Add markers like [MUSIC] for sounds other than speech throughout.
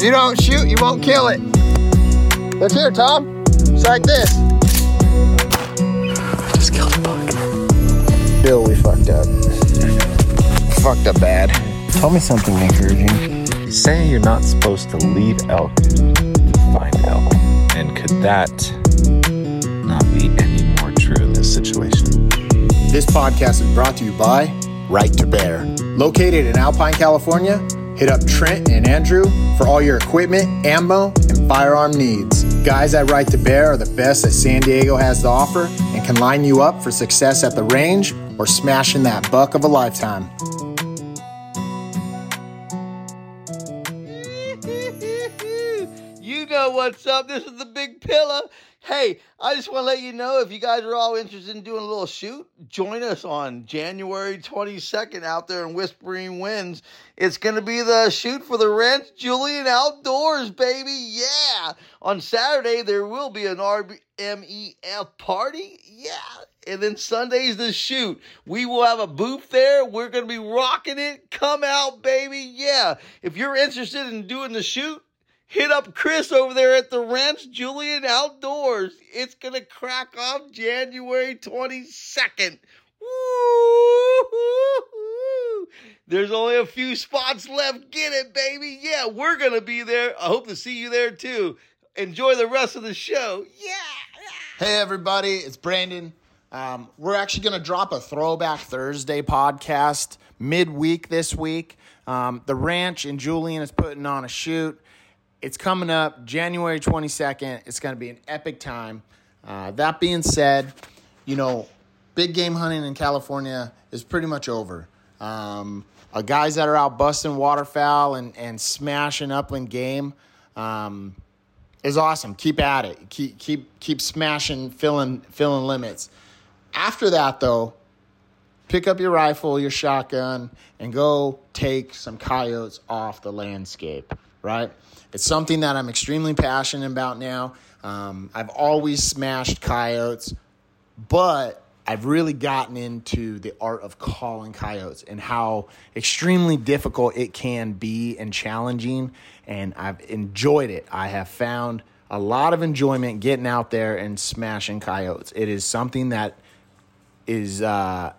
If you don't shoot, you won't kill it. Look here, Tom. It's like this. I just killed a bug. Bill, we fucked up. fucked up bad. Tell me something encouraging. You say you're not supposed to lead elk to find elk. And could that not be any more true in this situation? This podcast is brought to you by Right to Bear. Located in Alpine, California, hit up Trent and Andrew for all your equipment, ammo, and firearm needs. Guys at Right to Bear are the best that San Diego has to offer and can line you up for success at the range or smashing that buck of a lifetime. [LAUGHS] you know what's up. This is the Big Pillar. Hey, I just want to let you know if you guys are all interested in doing a little shoot, join us on January 22nd out there in Whispering Winds. It's going to be the shoot for the Ranch Julian Outdoors, baby. Yeah. On Saturday, there will be an RMEF party. Yeah. And then Sunday's the shoot. We will have a booth there. We're going to be rocking it. Come out, baby. Yeah. If you're interested in doing the shoot, hit up Chris over there at the Ranch Julian Outdoors. It's going to crack off January 22nd. Woo! There's only a few spots left. Get it, baby. Yeah, we're going to be there. I hope to see you there too. Enjoy the rest of the show. Yeah. Hey, everybody, it's Brandon. Um, we're actually going to drop a Throwback Thursday podcast midweek this week. Um, the ranch and Julian is putting on a shoot. It's coming up January 22nd. It's going to be an epic time. Uh, that being said, you know, big game hunting in California is pretty much over. Um, uh, guys that are out busting waterfowl and, and smashing upland game um, is awesome. Keep at it. Keep keep keep smashing, filling filling limits. After that, though, pick up your rifle, your shotgun, and go take some coyotes off the landscape, right? It's something that I'm extremely passionate about now. Um, I've always smashed coyotes, but I've really gotten into the art of calling coyotes and how extremely difficult it can be and challenging. And I've enjoyed it. I have found a lot of enjoyment getting out there and smashing coyotes. It is something that is uh,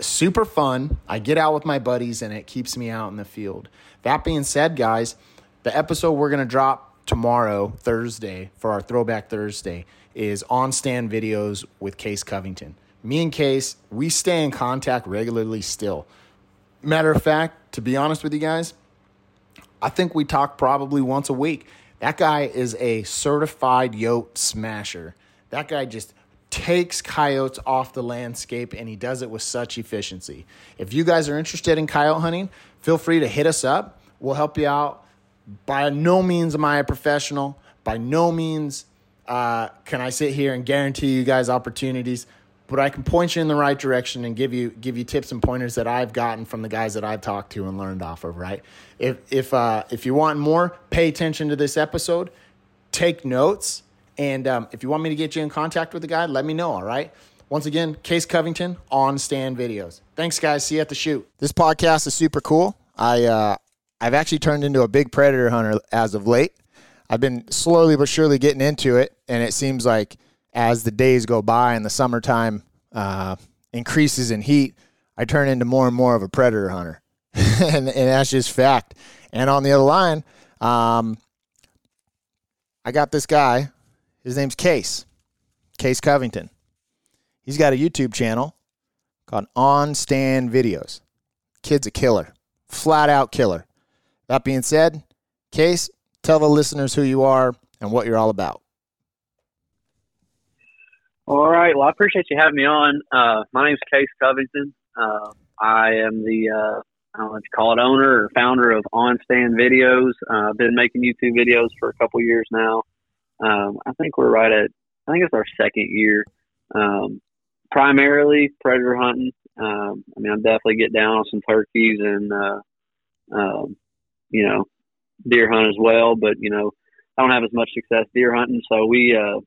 super fun. I get out with my buddies and it keeps me out in the field. That being said, guys, the episode we're going to drop tomorrow, Thursday, for our Throwback Thursday is on stand videos with Case Covington. Me and Case, we stay in contact regularly still. Matter of fact, to be honest with you guys, I think we talk probably once a week. That guy is a certified yote smasher. That guy just takes coyotes off the landscape and he does it with such efficiency. If you guys are interested in coyote hunting, feel free to hit us up. We'll help you out. By no means am I a professional. By no means uh, can I sit here and guarantee you guys opportunities, but I can point you in the right direction and give you give you tips and pointers that I've gotten from the guys that I've talked to and learned off of. Right? If if uh, if you want more, pay attention to this episode. Take notes and um, if you want me to get you in contact with the guy, let me know, all right? Once again, Case Covington on stand videos. Thanks, guys. See you at the shoot. This podcast is super cool. I uh, I've actually turned into a big predator hunter as of late. I've been slowly but surely getting into it, and it seems like as the days go by and the summertime uh, increases in heat, I turn into more and more of a predator hunter, [LAUGHS] and, and that's just fact. And on the other line, um, I got this guy his name's Case, Case Covington. He's got a YouTube channel called On Stand Videos. Kid's a killer, flat out killer. That being said, Case, tell the listeners who you are and what you're all about. All right. Well, I appreciate you having me on. Uh, my name's Case Covington. Uh, I am the, uh, I don't know if you call it owner or founder of On Stand Videos. Uh, I've been making YouTube videos for a couple years now. Um, I think we're right at, I think it's our second year. Um, primarily predator hunting. Um, I mean, I definitely get down on some turkeys and, uh, um, you know, deer hunt as well, but, you know, I don't have as much success deer hunting. So we, uh,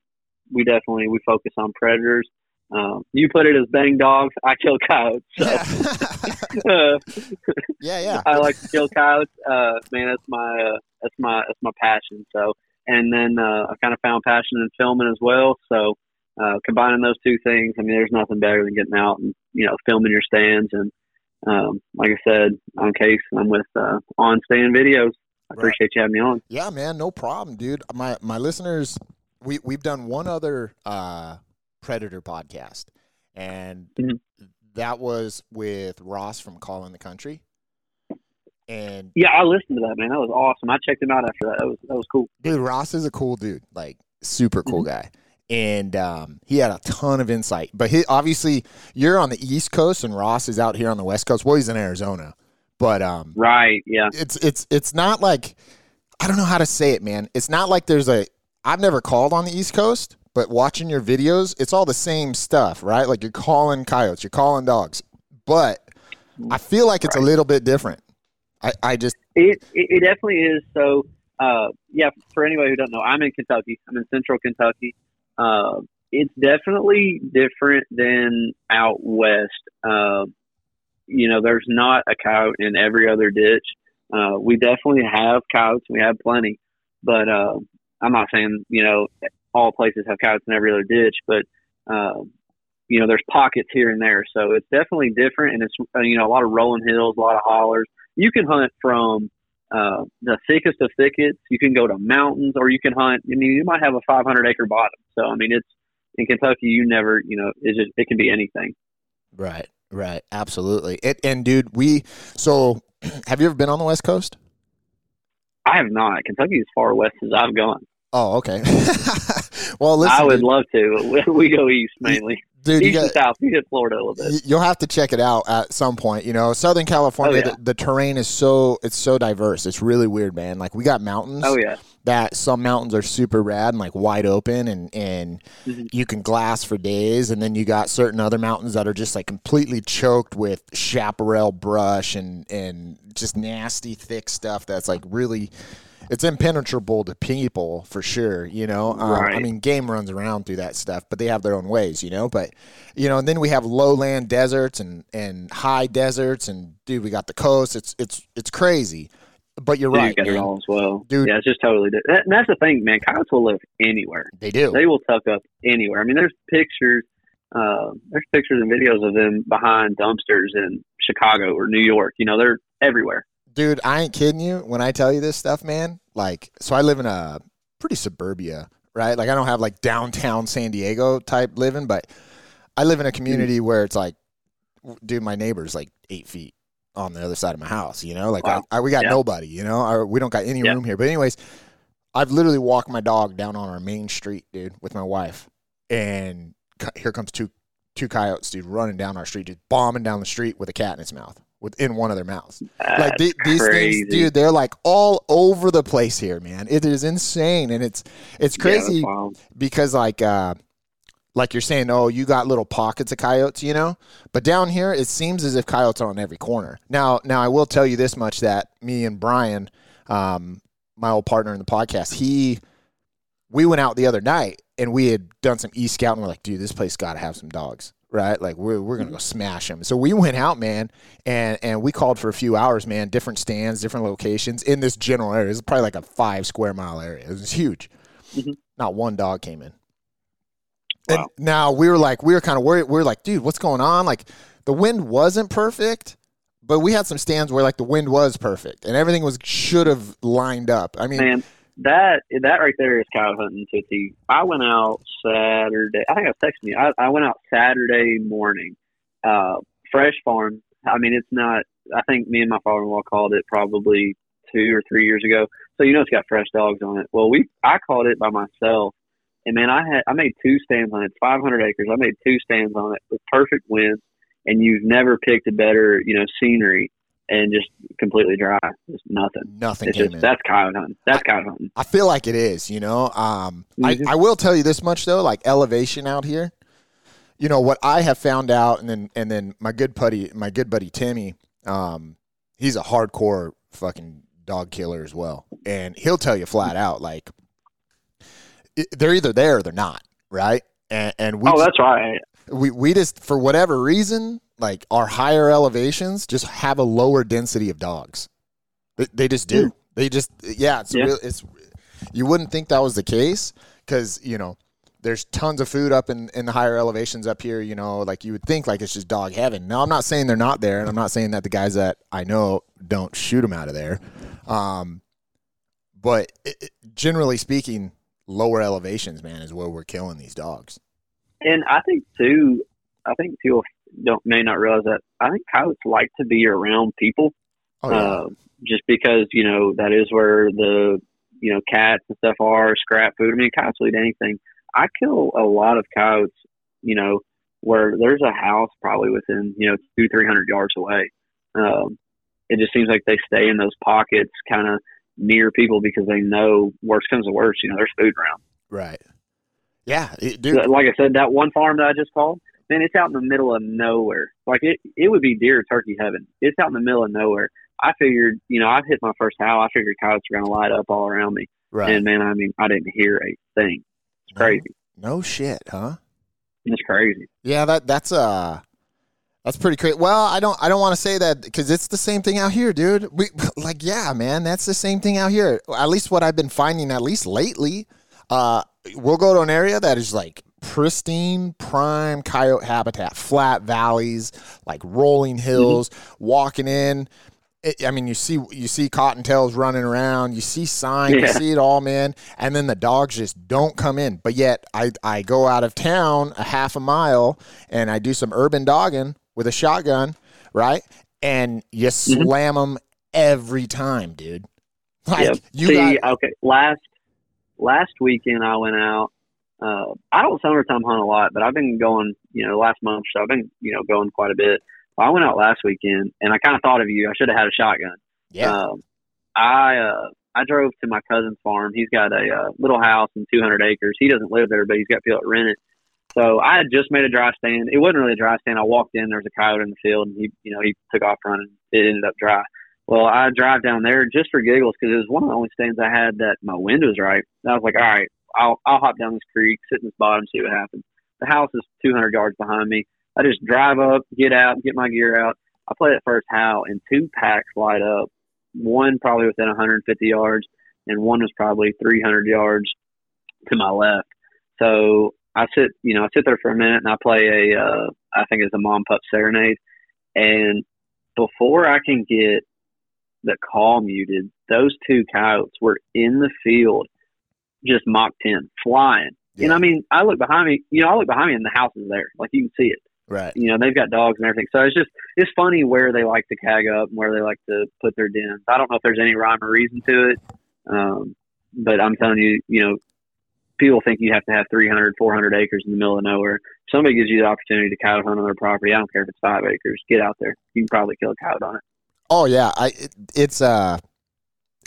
we definitely, we focus on predators. Um, you put it as bang dogs. I kill coyotes. So, [LAUGHS] uh, Yeah, yeah. I like to kill coyotes. Uh, man, that's my uh, that's my that's my passion. So, and then uh, I kind of found passion in filming as well. So, uh, combining those two things, I mean, there's nothing better than getting out and you know filming your stands. And um, like I said, on case I'm with uh, on stand videos. I Right. appreciate you having me on. Yeah, man, no problem, dude. My my listeners, we we've done one other uh Predator podcast, and Mhm. that was with Ross from Calling the Country. And Yeah, I listened to that man. That was awesome. I checked him out after that. That was that was cool. dude, Ross is a cool dude, like super cool Mm-hmm. guy. And um, he had a ton of insight. But he obviously you're on the East Coast, and Ross is out here on the West Coast. Well, he's in Arizona, but um, Right? Yeah. it's it's it's not like I don't know how to say it, man. It's not like there's a I've never called on the East Coast, but watching your videos, it's all the same stuff, right? Like you're calling coyotes, you're calling dogs, but I feel like it's a little bit different. I, I just It, it it definitely is. So, uh, yeah. For anybody who doesn't know, I'm in Kentucky. I'm in Central Kentucky. Uh, it's definitely different than out west. Uh, you know, there's not a coyote in every other ditch. Uh, we definitely have coyotes. We have plenty, but uh, I'm not saying you know all places have coyotes in every other ditch, but uh, you know there's pockets here and there. So it's definitely different, and it's uh, you know a lot of rolling hills, a lot of hollers you can hunt from uh, the thickest of thickets. You can go to mountains, or you can hunt. I mean, you might have a 500 acre bottom. So I mean, it's in Kentucky. You never, you know, it's just it can be anything. right, right, absolutely. It and dude, we so [CLEARS THROAT] have you ever been on the West Coast? I have not. Kentucky is far west as I've gone. Oh, okay. [LAUGHS] well, listen, I would dude, love to. [LAUGHS] We, go east mainly, dude, you east got, and south. We hit Florida a little bit. You'll have to check it out at some point. You know, Southern California, Oh, yeah. the, the terrain is so it's so diverse. It's really weird, man. Like we got mountains Oh yeah, that some mountains are super rad and like wide open, and and Mhm. you can glass for days. And then you got certain other mountains that are just like completely choked with chaparral brush and and just nasty thick stuff that's like really. It's impenetrable to people for sure, you know. Um, I mean, game runs around through that stuff, but they have their own ways, you know. But you know, and then we have lowland deserts and and high deserts, and dude, we got the coast. It's it's it's crazy, but you're Dude, right, you got it all as well. Dude. Yeah, it's just totally. Different. That, and that's the thing, man. Coyotes will live anywhere. They do. they will tuck up anywhere. I mean, there's pictures, uh, there's pictures and videos of them behind dumpsters in Chicago or New York. You know, they're everywhere. Dude, I ain't kidding you when I tell you this stuff, man. Like, so I live in a pretty suburbia, right? Like, I don't have like downtown San Diego type living, but I live in a community mm. where it's like, dude, my neighbor's like eight feet on the other side of my house. You know, like Wow. I, I, we got Yeah. nobody. You know, I, we don't got any Yeah. room here. But anyways, I've literally walked my dog down on our main street, dude, with my wife, and here comes two two coyotes, dude, running down our street, just bombing down the street with a cat in its mouth, within one of their mouths. like That's the, these crazy. things, dude, they're like all over the place here, man. It is insane, and it's it's crazy wild. because like uh like you're saying, oh, you got little pockets of coyotes, you know. But down here, it seems as if coyotes are on every corner. Now, now I will tell you this much: that me and Brian, um, my old partner in the podcast, he, we went out the other night and we had done some e scouting. we're like, dude, this place got to have some dogs, right? Like we're we're gonna go smash them. So we went out, man, and and we called for a few hours, man, different stands, different locations in this general area. It's probably like a five square mile area. It was huge. Mhm. Not one dog came in. Wow. And now we were like, we were kind of worried. We were like, dude, what's going on? Like, the wind wasn't perfect, but we had some stands where like the wind was perfect and everything was should have lined up. I mean, Man, that that right there is cow hunting, Tootsie. I went out Saturday. I think I was texting you. I, I went out Saturday morning. Uh, fresh farm. I mean, it's not. I think me and my father-in-law called it probably two or three years ago. So you know it's got fresh dogs on it. Well, we I caught it by myself, and man, I had I made two stands on it. 500 acres. I made two stands on it with perfect winds, and you've never picked a better you know scenery and just completely dry. Just nothing. nothing just in. that's coyote hunting. That's coyote hunting. I feel like it is, you know. Um, Mhm. I, I will tell you this much though, like elevation out here. You know what I have found out, and then and then my good buddy, my good buddy Timmy, um, he's a hardcore fucking dog killer as well, and he'll tell you flat out like it- they're either there or they're not, right? And, and we oh, that's right. we we just for whatever reason like our higher elevations just have a lower density of dogs. They, they just do. They just yeah. It's Yeah. real. It's you wouldn't think that was the case because you know there's tons of food up in in the higher elevations up here. You know, like you would think like it's just dog heaven. Now I'm not saying they're not there, and I'm not saying that the guys that I know don't shoot them out of there. Um, but it, generally speaking, lower elevations, man, is where we're killing these dogs. And I think too, I think people don't may not realize that. I think coyotes like to be around people, Oh, yeah. uh, just because you know that is where the you know cats and stuff are scrap food. I mean, coyotes will eat anything. I kill a lot of coyotes, you know, where there's a house probably within you know two three hundred yards away. Um, it just seems like they stay in those pockets, kind of near people because they know worst comes to worst. You know, there's food around. right. Yeah, it- dude. like I said, that one farm that I just called, man, it's out in the middle of nowhere. Like it, it would be deer turkey heaven. It's out in the middle of nowhere. I figured, you know, I've hit my first howl. I figured coyotes were going to light up all around me. Right. And man, I mean, I didn't hear a thing. It's No. crazy. No shit, huh? It's crazy. Yeah, that that's uh that's pretty crazy. Well, I don't I don't want to say that because it's the same thing out here, dude. We [LAUGHS] like yeah, man, that's the same thing out here. At least what I've been finding, at least lately. Uh, we'll go to an area that is like pristine, prime coyote habitat, flat valleys, like rolling hills. Walking in, it, I mean, you see you see cottontails running around. You see sign. You see it all, man. And then the dogs just don't come in. But yet, I I go out of town a half a mile and I do some urban dogging with a shotgun, right? And you Mm-hmm. slam them every time, dude. Like Yep. you See, got okay, last last weekend I went out. Uh, I don't summertime hunt a lot, but I've been going. You know, last month, so I've been you know going quite a bit. I went out last weekend, and I kind of thought of you. I should have had a shotgun. yeah, Um, I uh, I drove to my cousin's farm. He's got a uh, little house and 200 acres. He doesn't live there, but he's got people that rent it. So I had just made a dry stand. It wasn't really a dry stand. I walked in. There was a coyote in the field, and he, you know, he took off running. It ended up dry. Well, I drive down there just for giggles because it was one of the only stands I had that my wind was right. And I was like, all right, I'll I'll hop down this creek, sit in this bottom, see what happens. The house is 200 yards behind me. I just drive up, get out, get my gear out. I play that first howl, and two packs light up. One probably within 150 yards, and one was probably 300 yards to my left. So I sit, you know, I sit there for a minute and I play a, uh, I think it's a mom pup serenade. And before I can get the call muted, those two coyotes were in the field, just Mach 10, flying. And Yeah. I mean, I look behind me, you know, I look behind me and the house is there. Like you can see it right. you know they've got dogs and everything so it's just it's funny where they like to cag up and where they like to put their dens i don't know if there's any rhyme or reason to it um, but i'm telling you you know people think you have to have 300 400 acres in the middle of nowhere if somebody gives you the opportunity to coyote hunt on their property i don't care if it's five acres get out there you can probably kill a coyote on it Oh yeah, I it, it's uh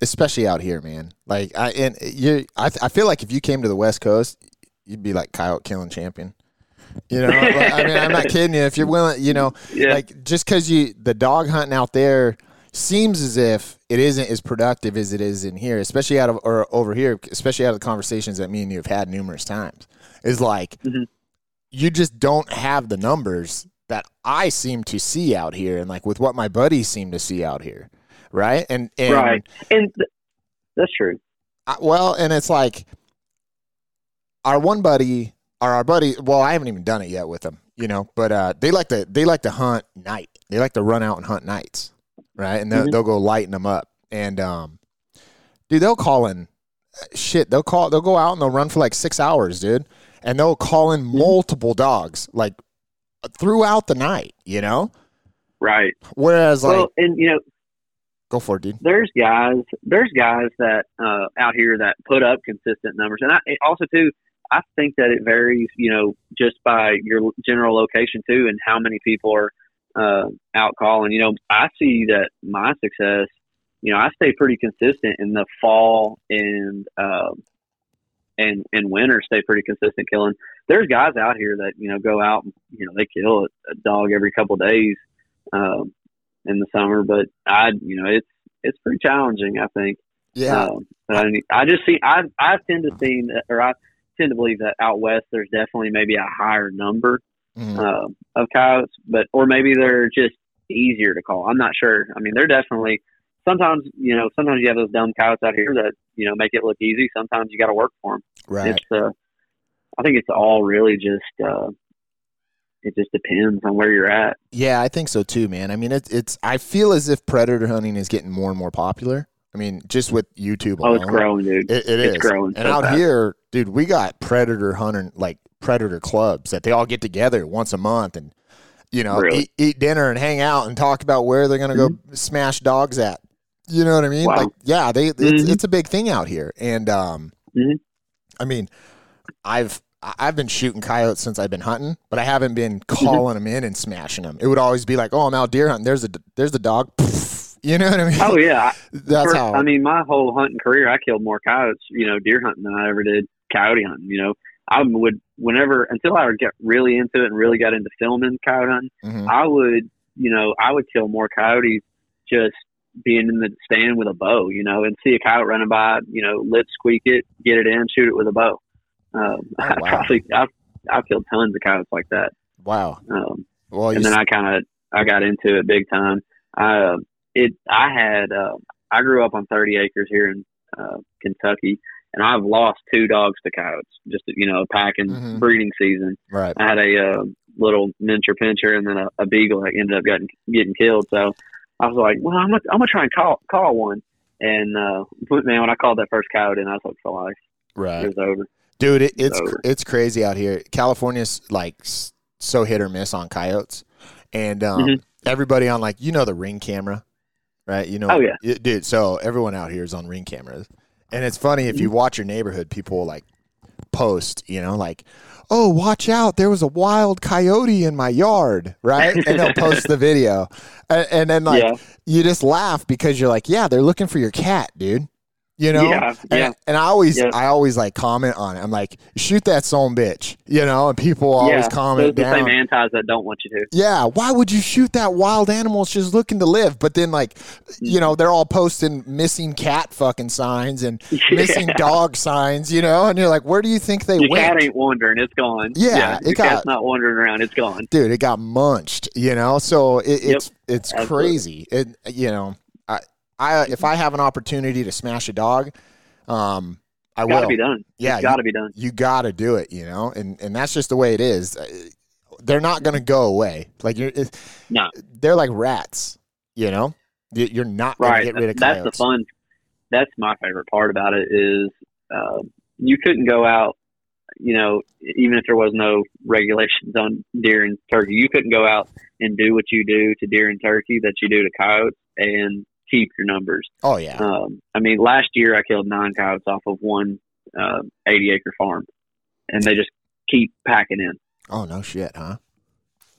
especially out here, man. Like I and you I I feel like if you came to the West Coast, you'd be like coyote killing champion. You know, Like, I mean, I'm not kidding you. If you're willing, you know, [LAUGHS] yeah like just because you the dog hunting out there seems as if it isn't as productive as it is in here, especially out of or over here, especially out of the conversations that me and you have had numerous times. Is like Mhm. you just don't have the numbers that I seem to see out here, and like with what my buddies seem to see out here, right? And and right and th- that's true I, well, and it's like our one buddy, or our buddy. Well, I haven't even done it yet with them, you know. But uh, they like to they like to hunt night. They like to run out and hunt nights, right? And they'll, Mhm. they'll go lighten them up. And um, dude, they'll call in shit. They'll call. They'll go out and they'll run for like six hours, dude. And they'll call in multiple dogs like throughout the night, you know. right Whereas like, well and you know go for it, dude. there's guys there's guys that uh out here that put up consistent numbers. And I also too I think that it varies you know just by your general location too and how many people are uh out calling. You know I see that my success you know I stay pretty consistent in the fall and um and and winter stay pretty consistent killing. There's guys out here that you know go out and you know they kill a, dog every couple of days um in the summer, but I, you know, it's it's pretty challenging. I think. Yeah, Um, but I, I just see. I I tend to see, or I tend to believe that out west there's definitely maybe a higher number Mhm. uh, of coyotes, but or maybe they're just easier to call. I'm not sure. I mean, they're definitely sometimes you know sometimes you have those dumb coyotes out here that you know make it look easy. Sometimes you got to work for them. right. It's uh, I think it's all really just uh, it just depends on where you're at. Yeah, I think so too, man. I mean, it's it's. I feel as if predator hunting is getting more and more popular. I mean, just with YouTube. Alone, Oh, it's growing, dude. It, it It's is. growing And so out here, dude, we got predator hunting like predator clubs that they all get together once a month and you know Really? eat, eat dinner and hang out and talk about where they're gonna go smash dogs at. You know what I mean? Wow. Like, yeah, they it's, Mhm. it's a big thing out here, and um, Mhm. I mean, I've I've been shooting coyotes since I've been hunting, but I haven't been Mm-hmm. calling them in and smashing them. It would always be like, "Oh, I'm out deer hunting. There's a there's the dog." [LAUGHS] You know what I mean? Oh yeah, [LAUGHS] That's for- how. I mean, my whole hunting career, I killed more coyotes, you know, deer hunting than I ever did coyote hunting. You know, I would whenever until I would get really into it and really got into filming coyote hunting, Mhm. I would, you know, I would kill more coyotes just being in the stand with a bow, you know, and see a coyote running by, you know, lip squeak it, get it in, shoot it with a bow. Um, [LAUGHS] I Oh, wow. probably I've I've killed tons of coyotes like that. Wow. Um, Well, and then s- I kind of I got into it big time. I uh, it I had uh, I grew up on 30 acres here in uh, Kentucky, and I've lost two dogs to coyotes. Just you know, packing Mhm. breeding season. right. I had a uh, little miniature pinscher and then a, a beagle that ended up getting getting killed. So I was like, well, I'm gonna I'm gonna try and call call one. And uh, man, when I called that first coyote, and I was hooked for life. Right. It was over. Dude, it, it's over. it's crazy out here. California's like so hit or miss on coyotes, and um, Mhm. everybody on like you know the ring camera, right? You know, Oh, yeah. y- dude. So everyone out here is on ring cameras, and it's funny if you Mm-hmm. watch your neighborhood, people will like post, you know, like. Oh, watch out! There was a wild coyote in my yard, right? And they'll post the [LAUGHS] video, and, and then like Yeah. you just laugh because you're like, yeah, they're looking for your cat, dude. You know, Yeah, and, yeah. and I always, Yeah. I always like comment on it. I'm like, shoot that son bitch, you know, and people always comment those the down. same antis that don't want you to. Yeah, why would you shoot that wild animal? It's just looking to live. But then, like, you know, they're all posting missing cat fucking signs and [LAUGHS] missing dog signs, you know, and you're like, where do you think they Your went? cat ain't wandering; it's gone. Yeah, it your got- cat's not wandering around; it's gone. dude it got munched you know so it, Yep. it's it's Absolutely. crazy it you know i if i have an opportunity to smash a dog um i Got to will be done. Yeah, it's got to be done. you gotta do it you know and and that's just the way it is Uh, they're not gonna go away like you're it, No. they're like rats you know You- you're not gonna Right. get rid of That's the fun. That's my favorite part about it is uh, you couldn't go out. You know, even if there was no regulations on deer and turkey, you couldn't go out and do what you do to deer and turkey that you do to coyotes and keep your numbers. oh yeah Um, I mean, last year I killed nine coyotes off of one uh, 80 acre farm, and they just keep packing in. oh no shit huh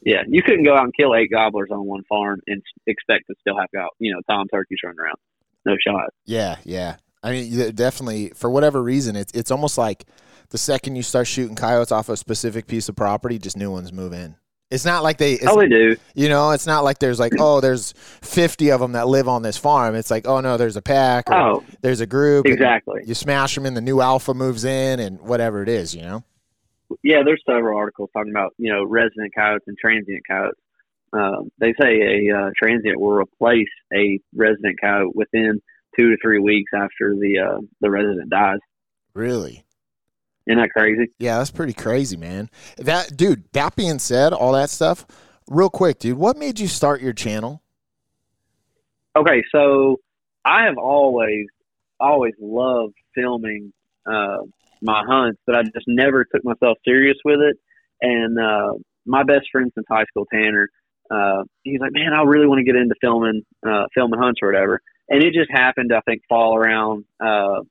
Yeah, you couldn't go out and kill eight gobblers on one farm and expect to still have got you know tom turkeys running around. No shot. Yeah, yeah. I mean, definitely for whatever reason, it's it's almost like the second you start shooting coyotes off a specific piece of property, just new ones move in. It's not like they, it's, oh, they do. you know, it's not like there's like, oh, there's 50 of them that live on this farm. It's like, oh no, there's a pack, or Oh, there's a group. exactly. You smash them and the new alpha moves in, and whatever it is, you know. Yeah, there's several articles talking about you know resident coyotes and transient coyotes. Um, they say a uh, transient will replace a resident coyote within two to three weeks after the uh, the resident dies. Really? Isn't that crazy? Yeah, that's pretty crazy, man. That dude. That being said, all that stuff. Real quick, dude. What made you start your channel? Okay, so I have always always loved filming uh, my hunts, but I just never took myself serious with it. And uh, my best friend since high school, Tanner, uh, he's like, "Man, I really want to get into filming uh, filming hunts or whatever." And it just happened, I think, fall around uh,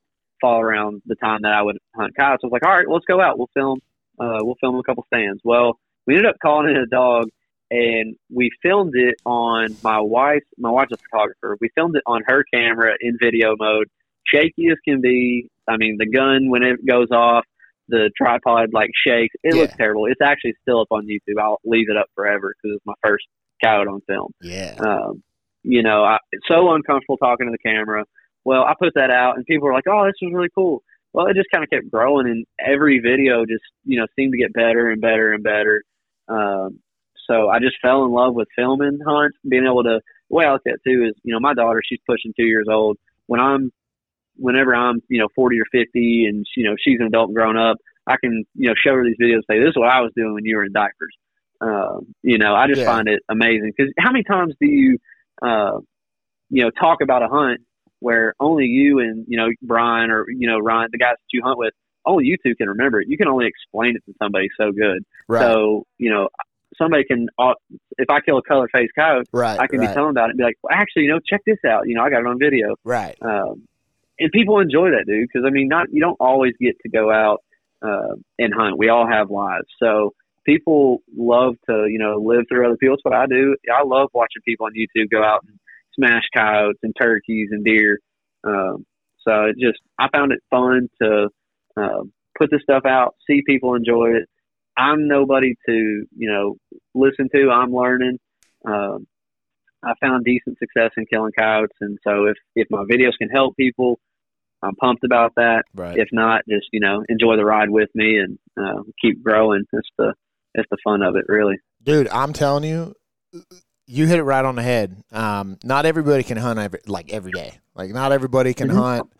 fall around the time that I would hunt coyotes. I was like, "All right, let's go out. We'll film. Uh, we'll film a couple stands." Well, we ended up calling in a dog and we filmed it on my wife. My wife's a photographer. We filmed it on her camera in video mode, shaky as can be. I mean, the gun when it goes off, the tripod like shakes. It Yeah. looks terrible. It's actually still up on YouTube. I'll leave it up forever because it's my first coyote on film. Yeah. Um, you know, I, it's so uncomfortable talking to the camera. Well, I put that out, and people were like, "Oh, this was really cool." Well, it just kind of kept growing, and every video just you know seemed to get better and better and better. Um, so I just fell in love with filming hunts, being able to. The way I look at it too is, you know, my daughter, she's pushing two years old. When I'm, whenever I'm, you know, 40 or 50 and, you know, she's an adult and grown up, I can, you know, show her these videos and say, this is what I was doing when you were in diapers. Um, you know, I just Yeah. find it amazing because how many times do you, uh, you know, talk about a hunt where only you and, you know, Brian or, you know, Ryan, the guys that you hunt with, only you two can remember it. You can only explain it to somebody so good. Right. So, you know, somebody can, if I kill a color face coyote, right. I can right, be telling about it and be like, well, actually, you know, check this out. You know, I got it on video. right. Um, and people enjoy that, dude, because I mean, not you don't always get to go out uh, and hunt. We all have lives, so people love to, you know, live through other people. That's what I do. I love watching people on YouTube go out and smash coyotes and turkeys and deer. Um, so it just, I found it fun to uh, put this stuff out, see people enjoy it. I'm nobody to, you know, listen to. I'm learning. Um, I found decent success in killing coyotes, and so if if my videos can help people, I'm pumped about that. Right. If not, just you know, enjoy the ride with me and uh, keep growing. That's the that's the fun of it, really. Dude, I'm telling you, you hit it right on the head. Um, not everybody can hunt every, like every day. Like not everybody can Mhm. hunt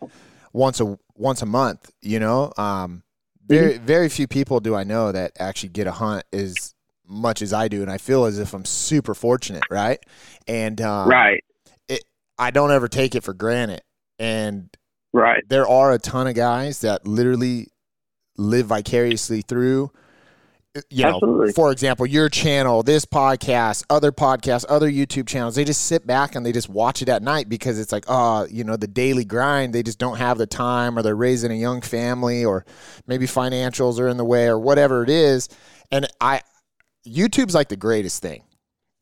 once a once a month. You know, um, very very few people do I know that actually get a hunt as much as I do, and I feel as if I'm super fortunate, right? And um, right, I don't ever take it for granted. And right, there are a ton of guys that literally live vicariously through you know Absolutely. for example your channel this podcast other podcasts other youtube channels they just sit back and they just watch it at night because it's like oh you know the daily grind they just don't have the time or they're raising a young family or maybe financials are in the way or whatever it is and i youtube's like the greatest thing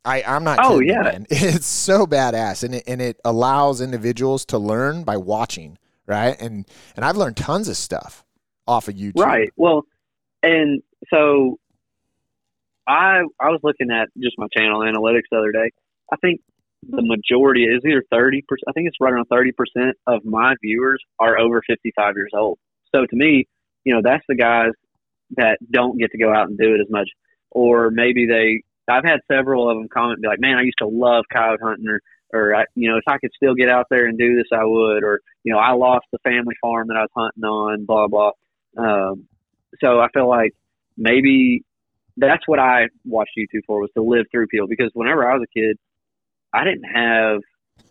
I, I'm not. Oh, kidding yeah. man. [LAUGHS] It's so badass, and it, and it allows individuals to learn by watching, right? And and I've learned tons of stuff off of YouTube. right. Well, and so I I was looking at just my channel analytics the other day. I think the majority is either thirty percent. I think it's right around thirty percent of my viewers are over fifty five years old. So to me, you know, that's the guys that don't get to go out and do it as much, or maybe they. I've had several of them comment be like, "Man, I used to love coyote hunting," or, or I, you know, if I could still get out there and do this, I would, or you know, I lost the family farm that I was hunting on, blah blah. Um, so I feel like maybe that's what I watched YouTube for was to live through people because whenever I was a kid, I didn't have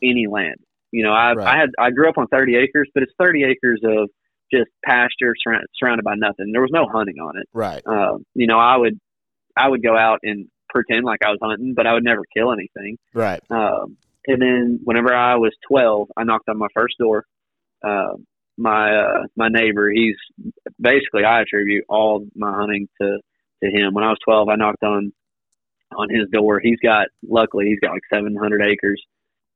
any land. You know, I Right. I had I grew up on 30 acres, but it's 30 acres of just pasture surround, surrounded by nothing. There was no hunting on it. Right. Um, you know, I would I would go out and pretend like I was hunting, but I would never kill anything. Right. Um, and then whenever I was 12, I knocked on my first door. Uh, my uh, my neighbor, he's basically I attribute all my hunting to to him. When I was 12, I knocked on on his door. He's got luckily he's got like 700 acres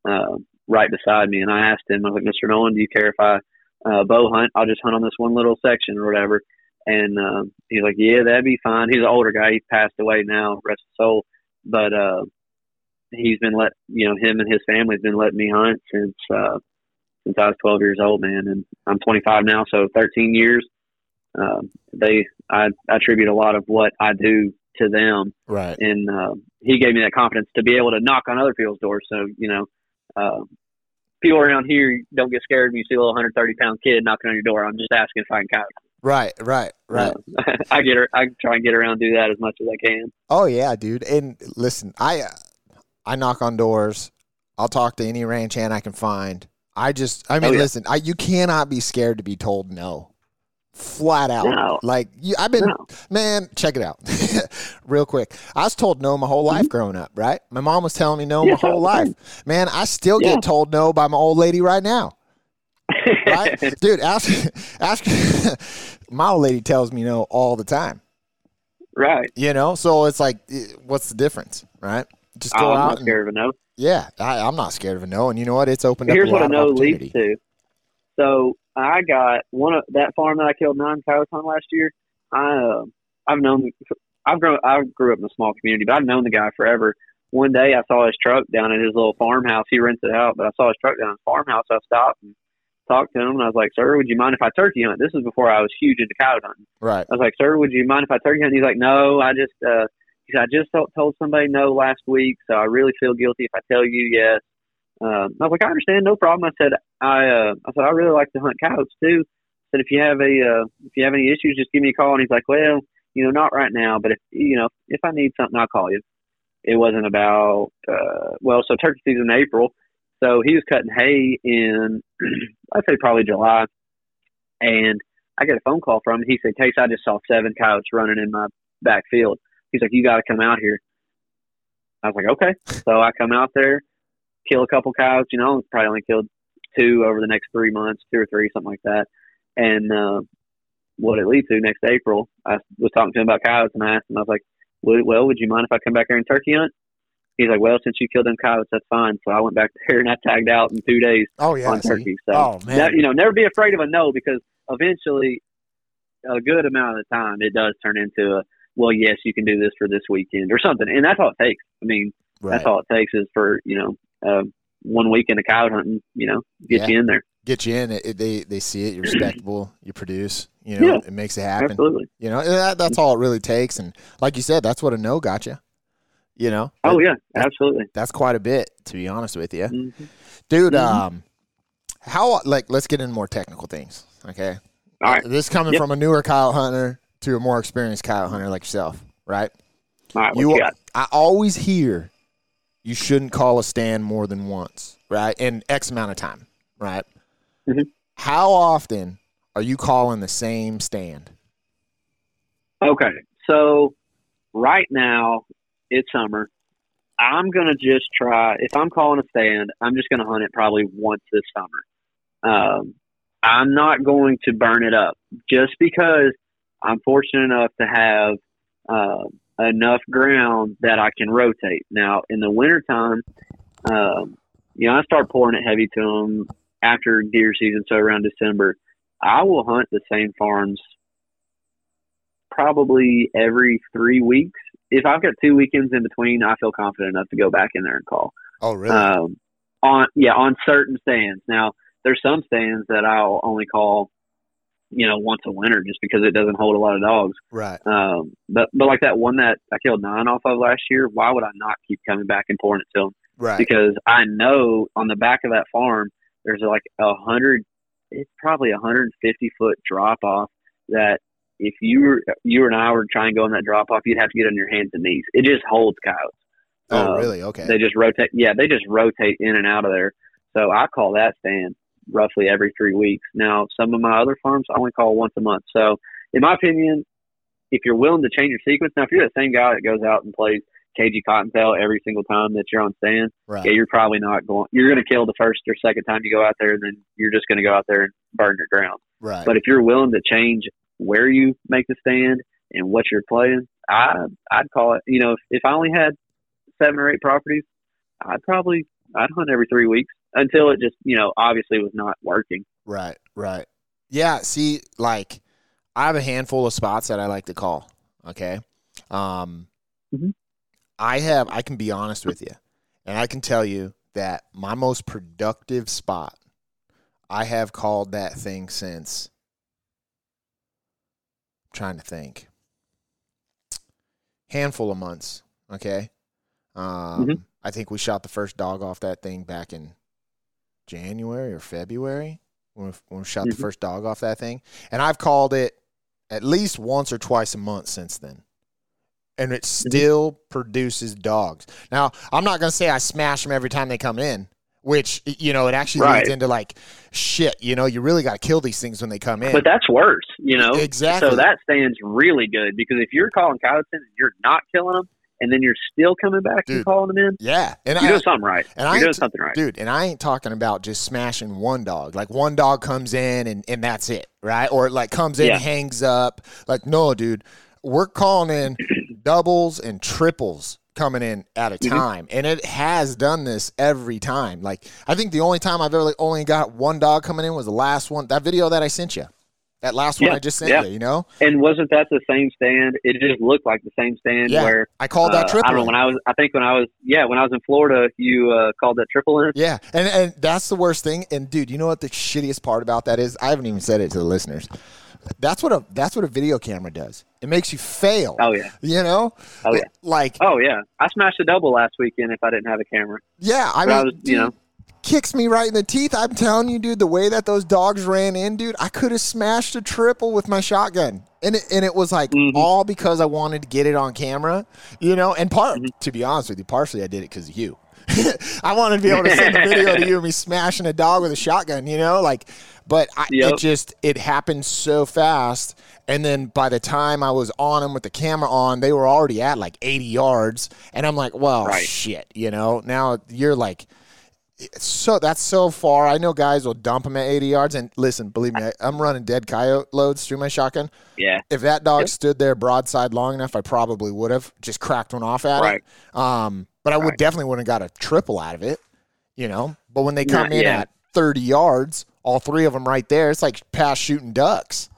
uh, right beside me, and I asked him, I was like, Mr. Nolan, do you care if I uh, bow hunt? I'll just hunt on this one little section or whatever. And um, he's like, yeah, that'd be fine. He's an older guy. He's passed away now, rest his soul. But uh, he's been let, you know, him and his family's been letting me hunt since uh, since I was 12 years old, man. And I'm 25 now, so 13 years. Um, they, I, attribute a lot of what I do to them, Right. and uh, he gave me that confidence to be able to knock on other people's doors. So you know, uh, people around here don't get scared when you see a little 130 pound kid knocking on your door. I'm just asking if I can coyote. Right. Right. Right. Uh, [LAUGHS] I get her. I try and get around and do that as much as I can. Oh yeah, dude. And listen, I uh, I knock on doors. I'll talk to any ranch hand I can find. I just, I mean, Oh, yeah. listen, I you cannot be scared to be told no, flat out. No. Like you, I've been, No. man. Check it out, [LAUGHS] real quick. I was told no my whole life growing up. Right, my mom was telling me no Mm-hmm. Yeah, my whole all the time. life. Man, I still Yeah. get told no by my old lady right now. Right, [LAUGHS] dude. Ask, [LAUGHS] ask. my old lady tells me no all the time. right. You know, so it's like, eh, what's the difference, right? Just go I'm out. not and- scared of a no. yeah, I, I'm not scared of a no, and you know what? It's opened up Here's a what a no leads to. So I got one of that farm that I killed nine coyotes on last year. I uh, I've known I've grown I grew up in a small community, but I've known the guy forever. One day I saw his truck down at his little farmhouse. He rents it out, but I saw his truck down at his farmhouse. I stopped and talked to him, and I was like, "Sir, would you mind if I turkey hunt?" This is before I was huge into coyote hunting. Right. I was like, "Sir, would you mind if I turkey hunt?" He's like, "No, I just uh, He said, I just told, told somebody no last week, so I really feel guilty if I tell you yes. Um, I was like, I understand, no problem. I said, I, uh, I said, I really like to hunt coyotes too. I said, if you have a, uh, if you have any issues, just give me a call. And he's like, well, you know, not right now, but if, you know, if I need something, I'll call you. It wasn't about, uh, well, so turkey season in April. So he was cutting hay in, [CLEARS THROAT] I'd say probably July. And I get a phone call from him. He said, Case, I just saw seven coyotes running in my backfield. He's like, you got to come out here. I was like, okay. So I come out there, kill a couple cows, You know, probably only killed two over the next three months, two or three, something like that. And uh, what it lead to next April, I was talking to him about coyotes, and I asked him, I was like, well, would you mind if I come back here and turkey hunt? He's like, well, since you killed them coyotes, that's fine. So I went back [LAUGHS] there and I tagged out in two days Oh yeah. on turkey. So oh man. that, you know, never be afraid of a no because eventually, a good amount of the time, it does turn into a well, yes, you can do this for this weekend or something, and that's all it takes. I mean, right. that's all it takes is for you know uh, one weekend of coyote hunting. You know, get Yeah. you in there. Get you in. It, it- they they see it. You're [CLEARS THROAT] respectable. You produce. You know, Yeah. it makes it happen. Absolutely. You know, that, that's all it really takes. And like you said, that's what a no got you. You know. Oh That- yeah, absolutely. That's quite a bit, to be honest with you, Mhm. dude. Mhm. Um, how like let's get into more technical things. Okay. All right, This coming Yep. from a newer coyote hunter to a more experienced coyote hunter like yourself, right? all right. You, you? I always hear you shouldn't call a stand more than once, right? In X amount of time, right? Mhm. How often are you calling the same stand? Okay, so right now it's summer. I'm gonna just try. If I'm calling a stand, I'm just gonna hunt it probably once this summer. Um, I'm not going to burn it up just because I'm fortunate enough to have uh, enough ground that I can rotate. Now in the wintertime, um, you know, I start pouring it heavy to them after deer season, so around December. I will hunt the same farms probably every three weeks. If I've got two weekends in between, I feel confident enough to go back in there and call. Oh, really? Um, on yeah, on certain stands. Now there's some stands that I'll only call, you know, once a winter just because it doesn't hold a lot of dogs. right. Um, but but like that one that I killed nine off of last year, why would I not keep coming back and pouring it to them? Right. Because I know on the back of that farm there's like a hundred, it's probably a hundred and fifty foot drop off that if you were you and I were trying to go on that drop off, you'd have to get on your hands and knees. It just holds coyotes. oh, uh, really? Okay. They just rotate. Yeah, they just rotate in and out of there. So I call that stand roughly every three weeks. Now, some of my other farms I only call once a month. So, in my opinion, if you're willing to change your sequence, now if you're the same guy that goes out and plays cagey cottontail every single time that you're on stand, right. yeah, you're probably not going. You're going to kill the first or second time you go out there, and then you're just going to go out there and burn your ground. right. But if you're willing to change where you make the stand and what you're playing, I I'd call it. You know, if, if I only had seven or eight properties, I'd probably I'd hunt every three weeks until it just you know obviously was not working. Right, right. Yeah, see, like I have a handful of spots that I like to call. Okay. Um Mhm. I have I can be honest with you. And I can tell you that my most productive spot I have called that thing since I'm trying to think. Handful of months, okay? Um Mhm. I think we shot the first dog off that thing back in January or February when we, when we shot the Mhm. first dog off that thing, and I've called it at least once or twice a month since then, and it Mm-hmm. still produces dogs. Now, I'm not gonna say I smash them every time they come in, which you know it actually Right. leads into like shit. You know, you really got to kill these things when they come in. But that's worse, you know. Exactly. So that stands really good because if you're calling coyotes and you're not killing them, and then you're still coming back Dude. and calling them in, yeah, and you're I, doing something right. and I you're doing something right. Dude, and I ain't talking about just smashing one dog. Like one dog comes in and, and that's it, right? Or like comes in, Yeah. hangs up. Like, no, dude, we're calling in [CLEARS THROAT] doubles and triples coming in at a Mhm. time. And it has done this every time. Like, I think the only time I've ever like, only got one dog coming in was the last one. That video that I sent you. That last one Yeah, I just sent yeah. you, you know? And wasn't that the same stand? It just looked like the same stand Yeah. where I called that uh, triple. I don't know when I was. I think when I was. Yeah, when I was in Florida, you uh, called that triple in. Yeah, and and that's the worst thing. And dude, you know what the shittiest part about that is? I haven't even said it to the listeners. that's what a that's what a video camera does. It makes you fail. Oh yeah. You know? Oh yeah. Like Oh yeah. I smashed a double last weekend if I didn't have a camera. yeah, I mean I was, dude, you know, kicks me right in the teeth. I'm telling you, dude, the way that those dogs ran in, dude, I could have smashed a triple with my shotgun. And it, and it was like Mhm. all because I wanted to get it on camera, you know. And part, Mm-hmm. to be honest with you, partially I did it because of you. [LAUGHS] I wanted to be able to send a [LAUGHS] video to you of me smashing a dog with a shotgun, you know, like. But I, it just it happened so fast, and then by the time I was on them with the camera on, they were already at like 80 yards, and I'm like, well, Right. shit, you know. Now you're like, so that's so far. I know guys will dump them at 80 yards. And listen, believe me, I, I'm running dead coyote loads through my shotgun. yeah. If that dog Yep. stood there broadside long enough, I probably would have just cracked one off at Right. it. Um, but I would Right. definitely wouldn't have got a triple out of it, you know. But when they come Yeah, in yeah. at 30 yards, all three of them right there, it's like past shooting ducks.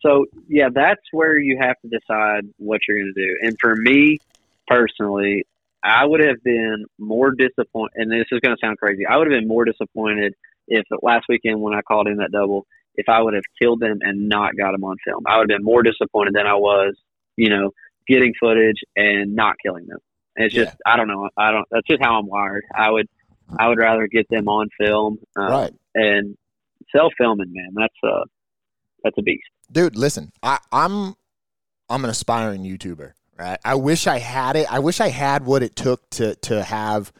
So yeah, that's where you have to decide what you're going to do. And for me personally, I would have been more disappointed. And this is going to sound crazy. I would have been more disappointed if last weekend when I called in that double, if I would have killed them and not got them on film. I would have been more disappointed than I was, you know, getting footage and not killing them. And it's just I don't know. I don't. That's just how I'm wired. I would I would rather get them on film. Um, Right. And self filming, man. That's a that's a beast. dude listen I, i'm i'm an aspiring youtuber right i wish i had it i wish i had what it took to to have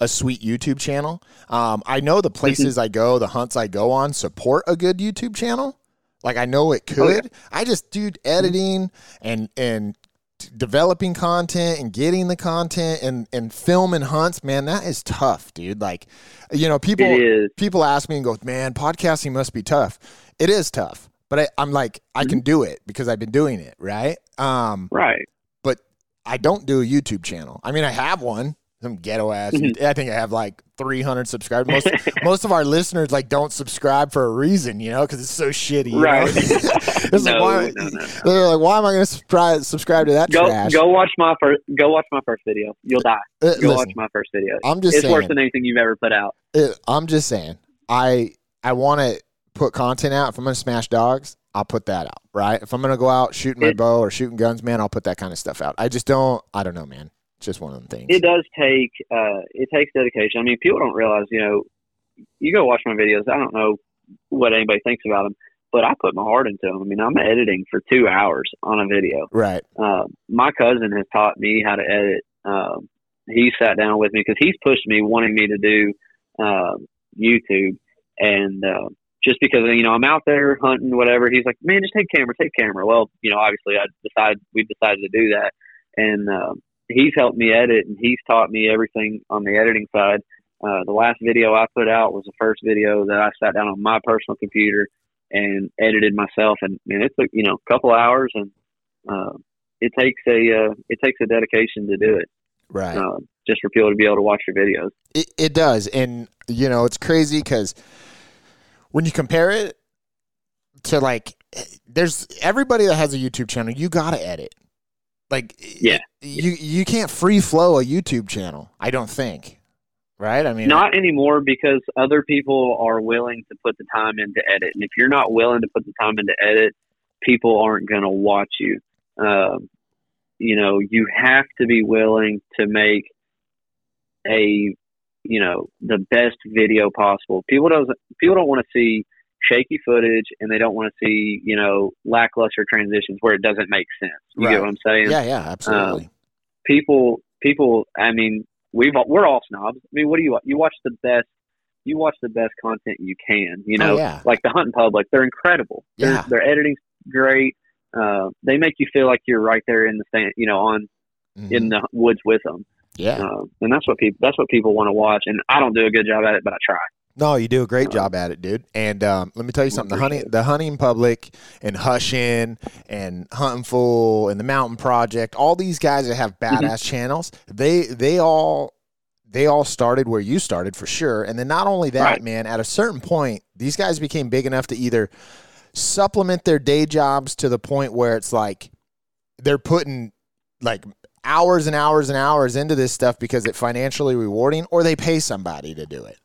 a sweet youtube channel um, i know the places i go the hunts i go on support a good youtube channel like i know it Oh, yeah. could i just dude editing and and developing content and getting the content and and filming hunts man that is tough dude like you know people people ask me and go, man, podcasting must be tough. It is tough, but I, I'm like, I Mm-hmm. can do it because I've been doing it, right? Um, Right. I don't do a YouTube channel. I mean, I have one, some ghetto ass. Mm-hmm. I think I have like 300 subscribers. Most [LAUGHS] most of our listeners like don't subscribe for a reason, you know, because it's so shitty. Right. [LAUGHS] It's like, No, why, no, no. They're like, why am I going to subscribe subscribe to that Go trash? go watch my first go watch my first video. You'll die. Uh, Go listen, watch my first video. I'm just it's saying. worse than anything you've ever put out. it, I'm just saying, I I want to put content out. If I'm gonna smash dogs, I'll put that out. Right? If I'm gonna go out shooting my bow or shooting guns, man, I'll put that kind of stuff out. I just don't. I don't know, man. It's just one of them things. It does take uh it takes dedication. I mean, people don't realize, you know, you go watch my videos. I don't know what anybody thinks about them, but I put my heart into them. I mean, I'm editing for two hours on a video. right. Uh, my cousin has taught me how to edit. Um, he sat down with me because he's pushed me, wanting me to do uh, YouTube, and just because you know I'm out there hunting, whatever. He's like, "Man, just take camera, take camera." Well, you know, obviously, I decided we decided to do that, and uh, he's helped me edit, and he's taught me everything on the editing side. Uh, the last video I put out was the first video that I sat down on my personal computer and edited myself, and man, it took you know a couple hours, and uh, it takes a uh, it takes a dedication to do it, Right. uh, just for people to be able to watch your videos. It, it does, and you know it's crazy because when you compare it to like, there's everybody that has a YouTube channel, you gotta edit. Like, Yeah. you you can't free flow a YouTube channel. I don't think. Right? I mean, Not anymore because other people are willing to put the time in to edit, and if you're not willing to put the time in to edit, people aren't going to watch you. Um, you know, you have to be willing to make a you know the best video possible. People doesn't people don't want to see shaky footage and they don't want to see you know lackluster transitions where it doesn't make sense. You Right. get what I'm saying? yeah, yeah, absolutely. people people i mean we've all- we're all snobs i mean what do you you watch the best you watch the best content you can you Oh, know yeah. like the hunting public they're incredible Yeah. their, editing's great uh, they make you feel like you're right there in the stand you know on Mhm. in the woods with them yeah. uh, and that's what people that's what people want to watch and i don't do a good job at it but i try No, you do a great Uh, job at it, dude. And um, let me tell you something: the appreciate hunting, the hunting public, and Hushin, and Hunting Fool, and the Mountain Project, all these guys that have Mm-hmm. badass channels, they they all they all started where you started for sure. And then not only that, Right. man, at a certain point, these guys became big enough to either supplement their day jobs to the point where it's like they're putting like hours and hours and hours into this stuff because it's financially rewarding, or they pay somebody to do it.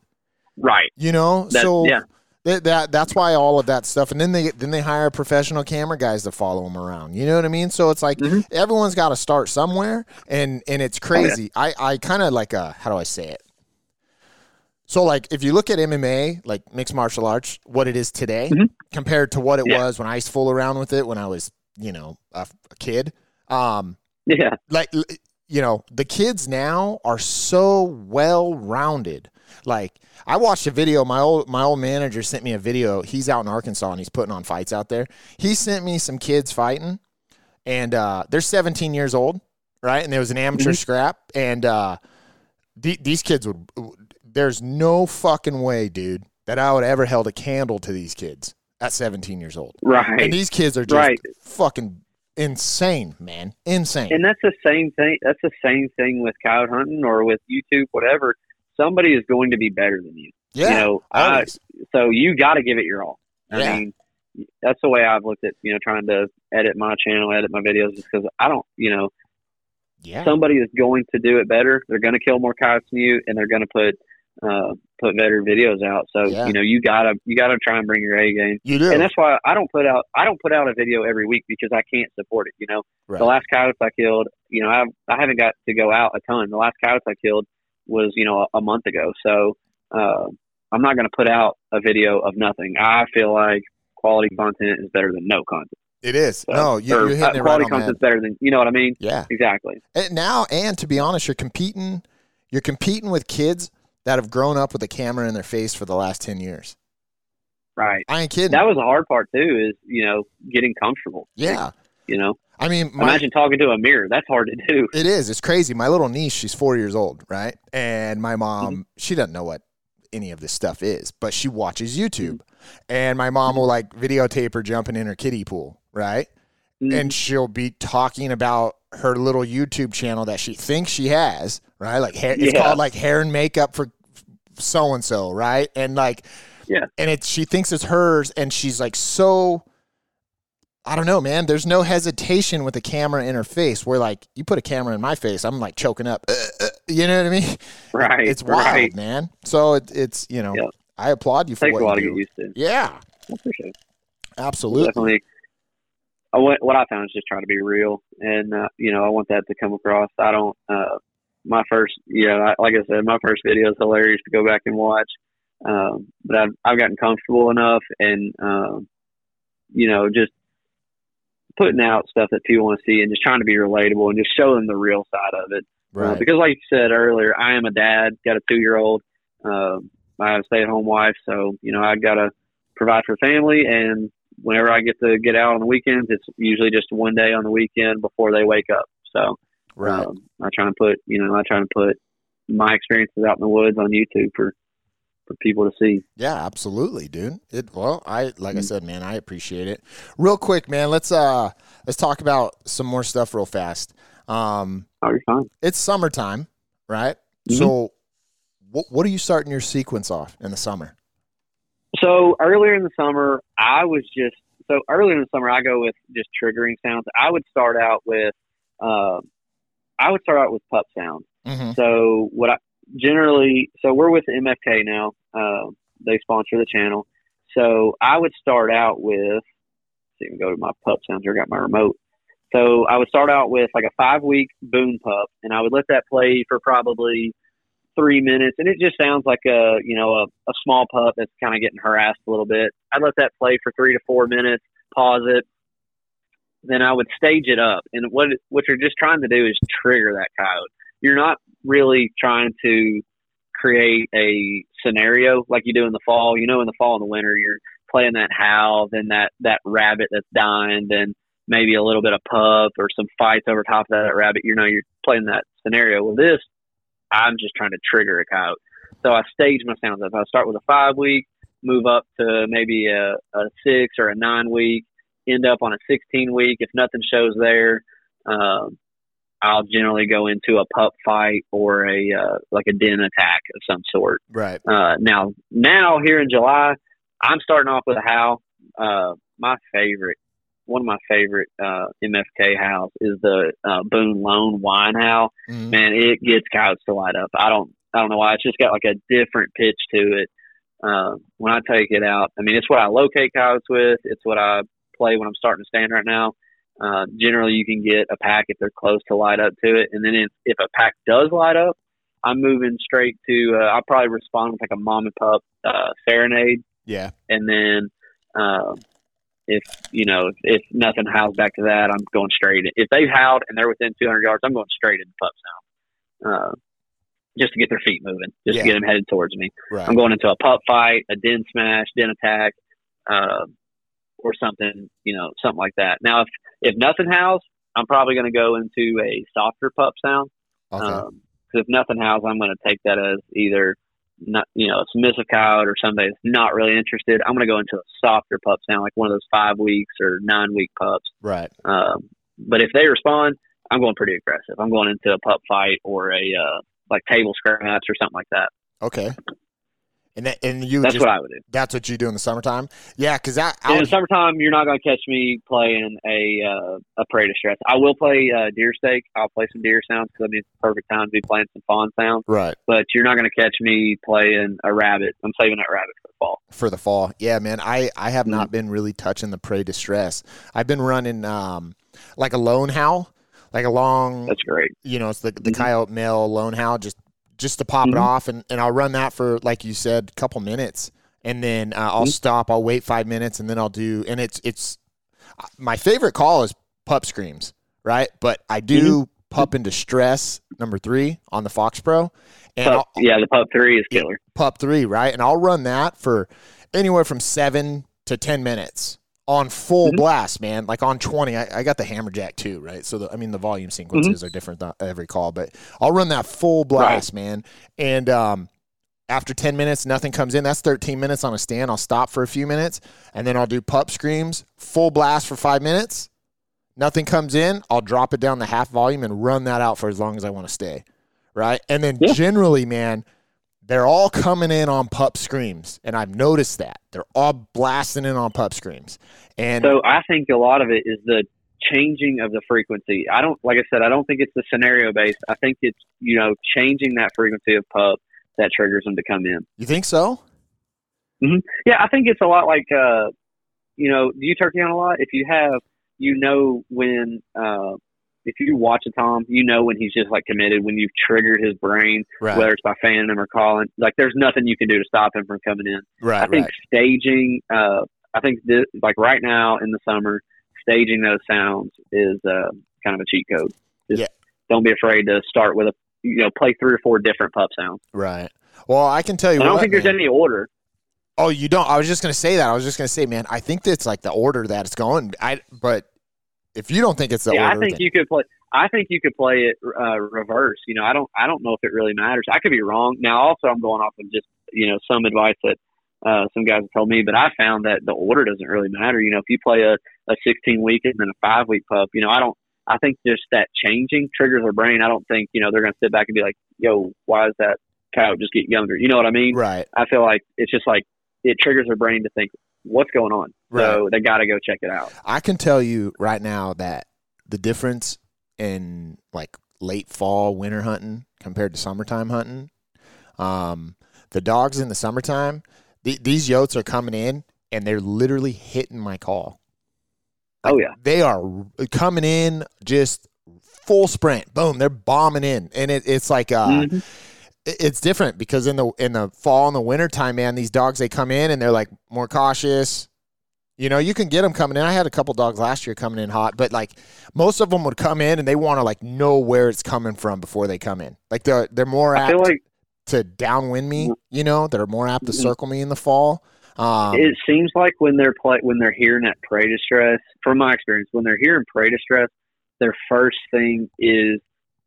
right You know, That- so yeah. That, that that's why all of that stuff, and then they then they hire professional camera guys to follow them around. You know what I mean? So it's like Mhm. everyone's got to start somewhere, and and it's Oh, yeah. crazy. I I kind of like uh how do I say it? So like if you look at MMA, like mixed martial arts, what it is today Mhm. compared to what it Yeah. was when I used to fool around with it when I was you know a, a kid. Um, Yeah. like you know the kids now are so well rounded like i watched a video my old my old manager sent me a video he's out in arkansas and he's putting on fights out there he sent me some kids fighting and uh they're 17 years old right and there was an amateur scrap and uh the- these kids would there's no fucking way dude that i would ever held a candle to these kids at 17 years old Right. and these kids are just Right. fucking insane man insane and that's the same thing. That's the same thing with coyote hunting or with YouTube, whatever. Somebody is going to be better than you. yeah You know, I, so you got to give it your all. I Yeah. mean, that's the way I've looked at you know trying to edit my channel, edit my videos, because I don't, you know, yeah somebody is going to do it better. They're going to kill more coyotes than you, and they're going to put uh, put better videos out. So Yeah. you know, you gotta you gotta try and bring your A game. you do And that's why I don't put out I don't put out a video every week because I can't support it. You know, Right. the last coyotes I killed, you know, I I haven't got to go out a ton. The last coyotes I killed was you know a, a month ago. So uh, I'm not going to put out a video of nothing. I feel like quality content is better than no content. It is. So, no, you, you're hitting uh, it right quality on content's better than you know what I mean. Yeah. Exactly. And now, and to be honest, you're competing. You're competing with kids that have grown up with a camera in their face for the last ten years. Right. I ain't kidding. That was the hard part too. Is you know getting comfortable. yeah. You know, I mean, my, imagine talking to a mirror. That's hard to do. it is. It's crazy. My little niece, she's four years old, right? And my mom, Mm-hmm. she doesn't know what any of this stuff is, but she watches YouTube. Mm-hmm. And my mom will like videotape her jumping in her kiddie pool, right? Mhm. and she'll be talking about her little YouTube channel that she thinks she has, right? Like hair, it's Yeah. called like hair and makeup for so and so, right? And like, Yeah. and it's she thinks it's hers, and she's like so. I don't know, man. There's no hesitation with a camera in her face. Where like you put a camera in my face, I'm like choking up. Uh, uh, you know what I mean? right. It's wild, Right. man. So it, it's you know, Yep. I applaud you for Takes what a lot you to do. get used to. Yeah, I appreciate it. absolutely. Definitely. I want, what I found is just trying to be real, and uh, you know, I want that to come across. I don't. Uh, my first, yeah, I- like I said, my first video is hilarious to go back and watch. Um, but I've I've gotten comfortable enough, and um, you know, just putting out stuff that people want to see, and just trying to be relatable, and just show them the real side of it. Uh, Right. because, like you said earlier, I am a dad, got a two year old. Um, I have a stay at home wife, so you know I got to provide for family. And whenever I get to get out on the weekends, it's usually just one day on the weekend before they wake up. So right. um, I try and put you know I try and put my experiences out in the woods on YouTube for for people to see. Yeah, absolutely, dude. It well, I like I Mm. said, man, I appreciate it. Real quick, man, let's uh let's talk about some more stuff real fast. Um Oh, you're fine. it's summertime, right? Mhm. So what what are you starting your sequence off in the summer? So earlier in the summer, I was just so earlier in the summer I go with just triggering sounds. I would start out with uh, I would start out with pup sound. Mm-hmm. So what I generally so we're with MFK now. Uh, they sponsor the channel. So I would start out with see go to my pup sounds here, I got my remote. So I would start out with like a five week Boone pup and I would let that play for probably three minutes and it just sounds like a you know a, a small pup that's kind of getting harassed a little bit. I'd let that play for three to four minutes, pause it, then I would stage it up. And what what you're just trying to do is trigger that coyote. You're not really trying to create a scenario like you do in the fall. You know, in the fall and the winter, you're playing that howl, then that that rabbit that's dying, then maybe a little bit of pup or some fights over top of that rabbit. You know, you're playing that scenario. With this, I'm just trying to trigger a coyote. So I stage my sounds up. I start with a five week, move up to maybe a, a six or a nine week, end up on a 16 week. If nothing shows there, um, I'll generally go into a pup fight or a uh, like a den attack of some sort. Right. Uh, now, now here in July, I'm starting off with a howl. Uh, my favorite, one of my favorite uh, MFK howls is the uh, Boone Lone Wine Howl. Mhm. Man, it gets coyotes to light up. I don't, I don't know why. It's just got like a different pitch to it. uh, when I take it out, I mean, it's what I locate coyotes with. It's what I play when I'm starting to stand right now. Uh, generally, you can get a pack if they're close to light up to it, and then if, if a pack does light up, I'm moving straight to. Uh, I'll probably respond with like a mom and pup uh, serenade, Yeah. and then uh, if you know if, if nothing howls back to that, I'm going straight. If they've howled and they're within 200 yards, I'm going straight into pup sound, uh, just to get their feet moving, just Yeah. to get them headed towards me. Right. I'm going into a pup fight, a den smash, den attack, uh, or something, you know, something like that. Now, if if nothing howls, I'm probably going to go into a softer pup sound. Okay. Um 'cause if nothing howls, I'm going to take that as either not, you know, a submissive coyote or somebody that's not really interested. I'm going to go into a softer pup sound, like one of those five weeks or nine week pups. right. Um, but if they respond, I'm going pretty aggressive. I'm going into a pup fight or a uh, like table scraps or something like that. Okay. And that, and you That's just, what I would do. that's what you do in the summertime. Yeah, because that In the summertime, you're not going to catch me playing a uh, a prey distress. I will play uh, deer steak. I'll play some deer sounds because I mean it's the perfect time to be playing some fawn sounds. right But you're not going to catch me playing a rabbit. I'm saving that rabbit for the fall. for the fall. Yeah, man. I I have Mm-hmm. not been really touching the prey distress. I've been running um like a lone howl, like a long That's great. you know, it's the the Mhm. coyote male lone howl just just to pop it Mhm. off and, and I'll run that for like you said, a couple minutes. And then uh, I'll Mhm. stop, I'll wait five minutes and then I'll do and it's it's my favorite call is pup screams, right? But I do Mm-hmm. pup in distress number three on the Fox Pro. And Pup, yeah, the pup three is killer. pup three, right? And I'll run that for anywhere from seven to ten minutes on full Mhm. blast, man. Like on twenty, I, I got the hammerjack too, right? So the, I mean, the volume sequences are different th- every call, but I'll run that full blast, man. And um, after ten minutes, nothing comes in. That's thirteen minutes on a stand. I'll stop for a few minutes, and then I'll do pup screams, full blast for five minutes. Nothing comes in. I'll drop it down to half volume and run that out for as long as I want to stay, right? And then Yeah. generally, man, they're all coming in on pup screams, and I've noticed that they're all blasting in on pup screams. And So I think a lot of it is the changing of the frequency. I don't, like I said, I don't think it's the scenario based. I think it's you know changing that frequency of pup that triggers them to come in. you think so? Yeah, I think it's a lot like uh, you know, do you turkey hunt a lot? If you have, you know when uh, if you watch a tom, you know when he's just like committed. When you've triggered his brain, Right, whether it's by fanning him or calling, like there's nothing you can do to stop him from coming in. right, I think right. staging, uh, I think this, like right now in the summer, staging those sounds is uh, kind of a cheat code. Just Yeah. don't be afraid to start with a, you know, play three or four different pup sounds. Right. Well, I can tell you. I don't what, think there's man. any order. Oh, you don't. I was just gonna say that. I was just gonna say, man. I think that's like the order that it's going. I but if you don't think it's the yeah, I think then- you could play. I think you could play it uh, reverse. You know, I don't. I don't know if it really matters. I could be wrong. Now, also, I'm going off of just you know some advice that uh, some guys have told me, but I found that the order doesn't really matter. You know, if you play a, a 16 week and then a five week pup, you know, I don't. I think just that changing triggers their brain. I don't think you know they're going to sit back and be like, "Yo, why is that cow just get younger?" You know what I mean? right, I feel like it's just like it triggers their brain to think, "What's going on?" So they got to go check it out. I can tell you right now that the difference in like late fall winter hunting compared to summertime hunting, um, the dogs in the summertime, th- these yotes are coming in and they're literally hitting my call. Oh yeah. They are coming in just full sprint. Boom, they're bombing in, and it, it's like uh, Mhm. It- it's different because in the in the fall and the winter time, man, these dogs they come in and they're like more cautious. You know, you can get them coming in. I had a couple dogs last year coming in hot, but like most of them would come in and they want to like know where it's coming from before they come in. Like they're they're more apt like to downwind me. You know, they're more apt to Mhm. circle me in the fall. Um, it seems like when they're play when they're hearing that prey distress, from my experience, when they're hearing prey distress, their first thing is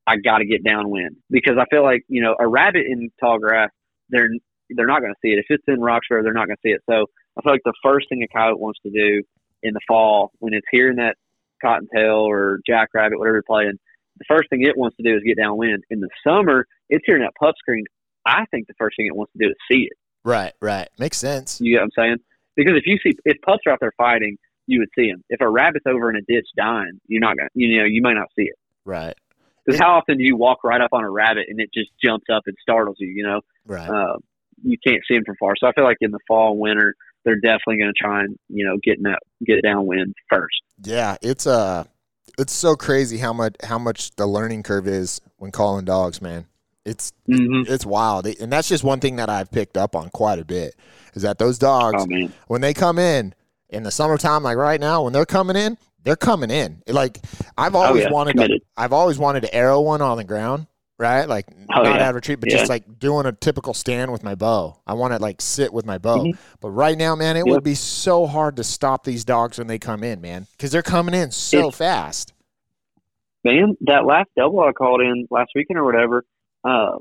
I got to get downwind because I feel like you know a rabbit in tall grass, they're they're not going to see it. If it's in Roxborough, they're not going to see it. So I feel like the first thing a coyote wants to do in the fall when it's hearing that cottontail or jackrabbit, whatever you're playing, the first thing it wants to do is get downwind. In the summer, it's hearing that pup scream. I think the first thing it wants to do is see it. right, right, makes sense. You get what I'm saying? Because if you see if pups are out there fighting, you would see them. If a rabbit's over in a ditch dying, you're not gonna you know you might not see it. Right, Because how often do you walk right up on a rabbit and it just jumps up and startles you? You know, right. uh, you can't see them from far. So I feel like in the fall winter, they're definitely going to try and you know get in that get downwind first. Yeah, it's uh it's so crazy how much how much the learning curve is when calling dogs, man. It's Mm-hmm. it's wild, and that's just one thing that I've picked up on quite a bit. Is that those dogs Oh when they come in in the summertime, like right now, when they're coming in, they're coming in. Like I've always Oh, yeah, wanted to, I've always wanted to arrow one on the ground, right? Like Oh, not yeah. out of retreat, but Yeah. just like doing a typical stand with my bow. I want to like sit with my bow. Mhm. But right now, man, it Yep. would be so hard to stop these dogs when they come in, man, because they're coming in so It's- fast. man, that last double I called in last weekend or whatever, uh,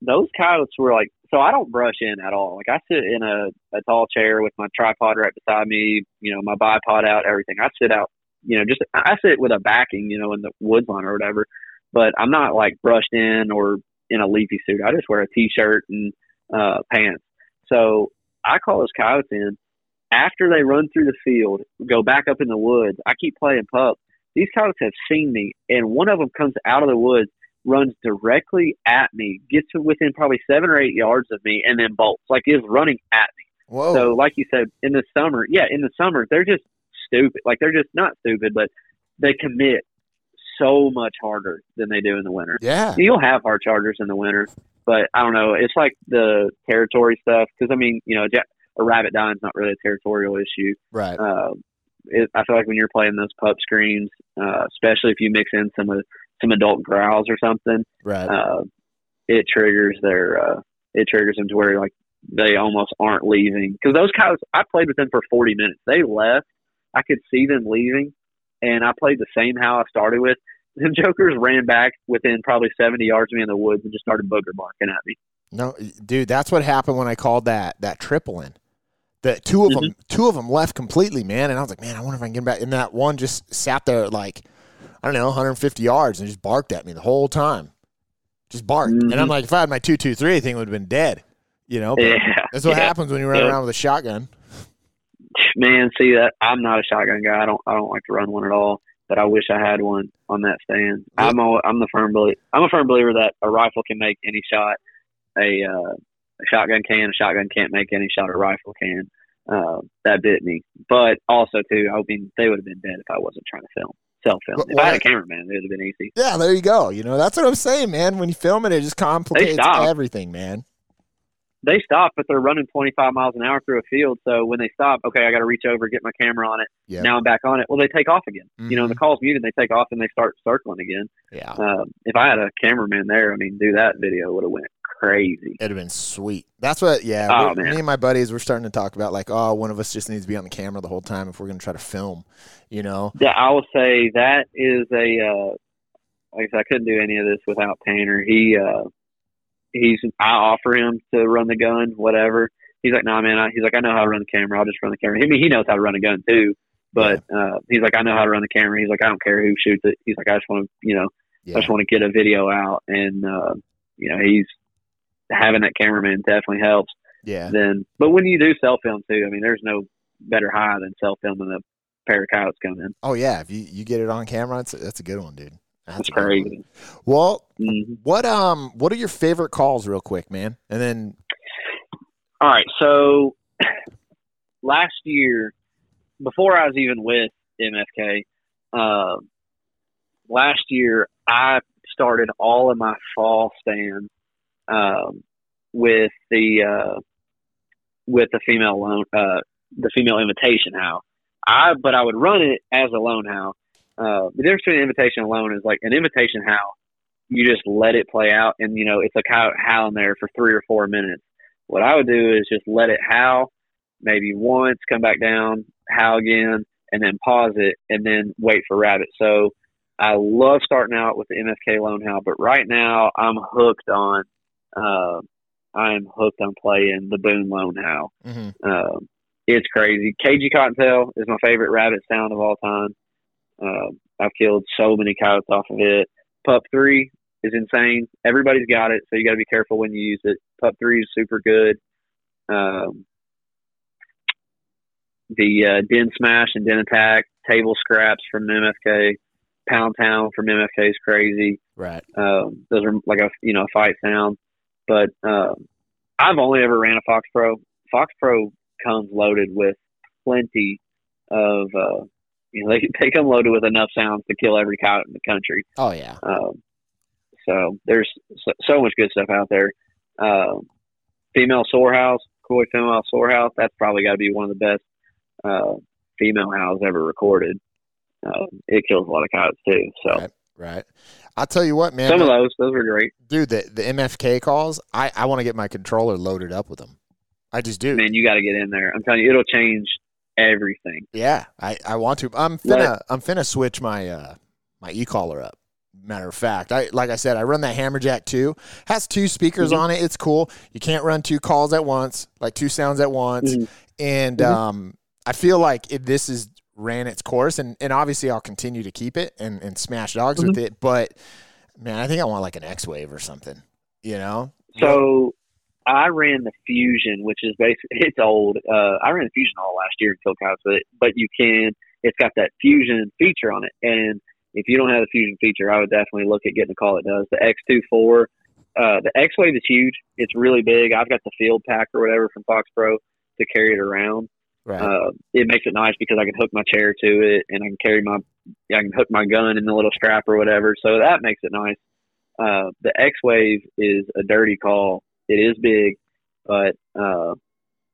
those coyotes were like. So I don't brush in at all. Like I sit in a, a tall chair with my tripod right beside me, you know, my bipod out, everything. I sit out, you know, just I sit with a backing, you know, in the woods line or whatever. But I'm not like brushed in or in a leafy suit. I just wear a t-shirt and uh, pants. So I call those coyotes in after they run through the field, go back up in the woods. I keep playing pup. These coyotes have seen me, and one of them comes out of the woods, runs directly at me, gets to within probably seven or eight yards of me, and then bolts like is running at me. Whoa. So, like you said, in the summer, yeah, in the summer, they're just stupid. Like they're just not stupid, but they commit so much harder than they do in the winter. yeah. You'll have hard chargers in the winter, but I don't know. It's like the territory stuff because I mean, you know, a rabbit dying is not really a territorial issue. Right. Uh, it, I feel like when you're playing those pup screams, uh, especially if you mix in some of some adult growls or something, Right. uh, it triggers their uh, it triggers them to where like they almost aren't leaving because those cows I played with them for 40 minutes. They left. I could see them leaving, and I played the same how I started with. [LAUGHS] Them jokers ran back within probably 70 yards of me in the woods and just started booger barking at me. No, dude, that's what happened when I called that that triple in. The two of them, Mm-hmm. two of them left completely, man. And I was like, man, I wonder if I can get back. And that one just sat there like, I don't know, 150 yards and just barked at me the whole time. Just barked. And I'm Mhm. like, if I had my two two three, I think it would have been dead. You know, [LAUGHS] Yeah, that's what yeah. happens when you run Yeah. around with a shotgun. Man, see that I'm not a shotgun guy. I don't I don't like to run one at all. But I wish I had one on that stand. Yeah. I'm a, I'm the firm believer. I'm a firm believer that a rifle can make any shot. A uh, a shotgun can. A shotgun can't make any shot. A rifle can. Uh, that bit me. But also too, I mean, they would have been dead if I wasn't trying to film self film. But If I had a cameraman, it would have been easy. Yeah, there you go. You know, that's what I'm saying, man. When you film it, it just complicates everything, man. They stop, but they're running 25 miles an hour through a field. So when they stop, okay, I got to reach over, get my camera on it. Yeah. Now I'm back on it. Well, they take off again. You know, the call's muted. They take off and they start circling again. Yeah, Um, if I had a cameraman there, I mean, do that video would have went crazy. it'd have been sweet. That's what. Yeah, Oh, me and my buddies were starting to talk about like, oh, one of us just needs to be on the camera the whole time if we're gonna try to film. You know, Yeah, I will say that is a. Uh, like I said, I couldn't do any of this without Tanner. He, uh, he's. I offer him to run the gun, whatever. He's like, nah, man. I, he's like, I know how to run the camera. I'll just run the camera. I mean, he knows how to run a gun too. But uh, he's like, I know how to run the camera. He's like, I don't care who shoots it. He's like, I just want to, you know, I just want to get a video out, and uh, you know, he's having that cameraman definitely helps. yeah. Then, but when you do self film too, I mean, there's no better high than self filming a pair of coyotes coming in. Oh yeah, if you, you get it on camera, it's, that's a good one, dude. That's That's a good one. crazy. Well, hmm what um, what are your favorite calls, real quick, man? And then All right, so [CLEARS THROAT] last year, before I was even with MFK, uh, last year I started all of my fall stands um, with the uh, with the female lone, uh, the female invitation howl. I but I would run it as a lone howl. Uh, the difference between an invitation alone is like an invitation how You just let it play out, and you know it's a cow howling there for three or four minutes. What I would do is just let it howl, maybe once, come back down, howl again, and then pause it, and then wait for rabbit. So I love starting out with the MFK lone how, but right now I'm hooked on. Uh, I'm hooked on playing the Boone lone howl. mhm. Um, it's crazy. Cagey Cottontail is my favorite rabbit sound of all time. Uh, I've killed so many coyotes off of it. Pup three is insane. Everybody's got it, so you got to be careful when you use it. Pup three is super good. Um, the uh, Den Smash and Den Attack, Table Scraps from MFK, Pound Town from MFK is crazy. right, Um, those are like a you know a fight sound, but um, I've only ever ran a Fox Pro. Fox Pro comes loaded with plenty of, uh, you know, they, they come loaded with enough sounds to kill every cow in the country. Oh yeah. Um, so there's so, so much good stuff out there. Um, female sorehouse, Coy female sorehouse. That's probably got to be one of the best uh, female howls ever recorded. Uh, it kills a lot of coyotes too. So Right. Right. I'll tell you what, man. some of those, those were great. dude, the the MFK calls. I I want to get my controller loaded up with them. I just do. Man, you got to get in there. I'm telling you, it'll change everything. Yeah, I, I want to. I'm finna I'm finna switch my uh my e caller up. Matter of fact, I like I said, I run that Hammerjack two. Has two speakers Mhm. on it. It's cool. You can't run two calls at once, like two sounds at once. Mhm. And Mhm. um, I feel like if this is ran its course, and and obviously I'll continue to keep it and and smash dogs with Mm-hmm. it. But man, I think I want like an X Wave or something. You know? So I ran the Fusion, which is basically [LAUGHS] it's old. Uh, I ran the Fusion all last year coyotes with it, but you can. It's got that Fusion feature on it, and if you don't have the Fusion feature, I would definitely look at getting a call It does the X24. Uh, the X Wave is huge. It's really big. I've got the Field Pack or whatever from Fox Pro to carry it around. Right. Uh, it makes it nice because I can hook my chair to it and I can carry my, I can hook my gun in the little strap or whatever. So that makes it nice. Uh, the X Wave is a dirty call. It is big, but uh,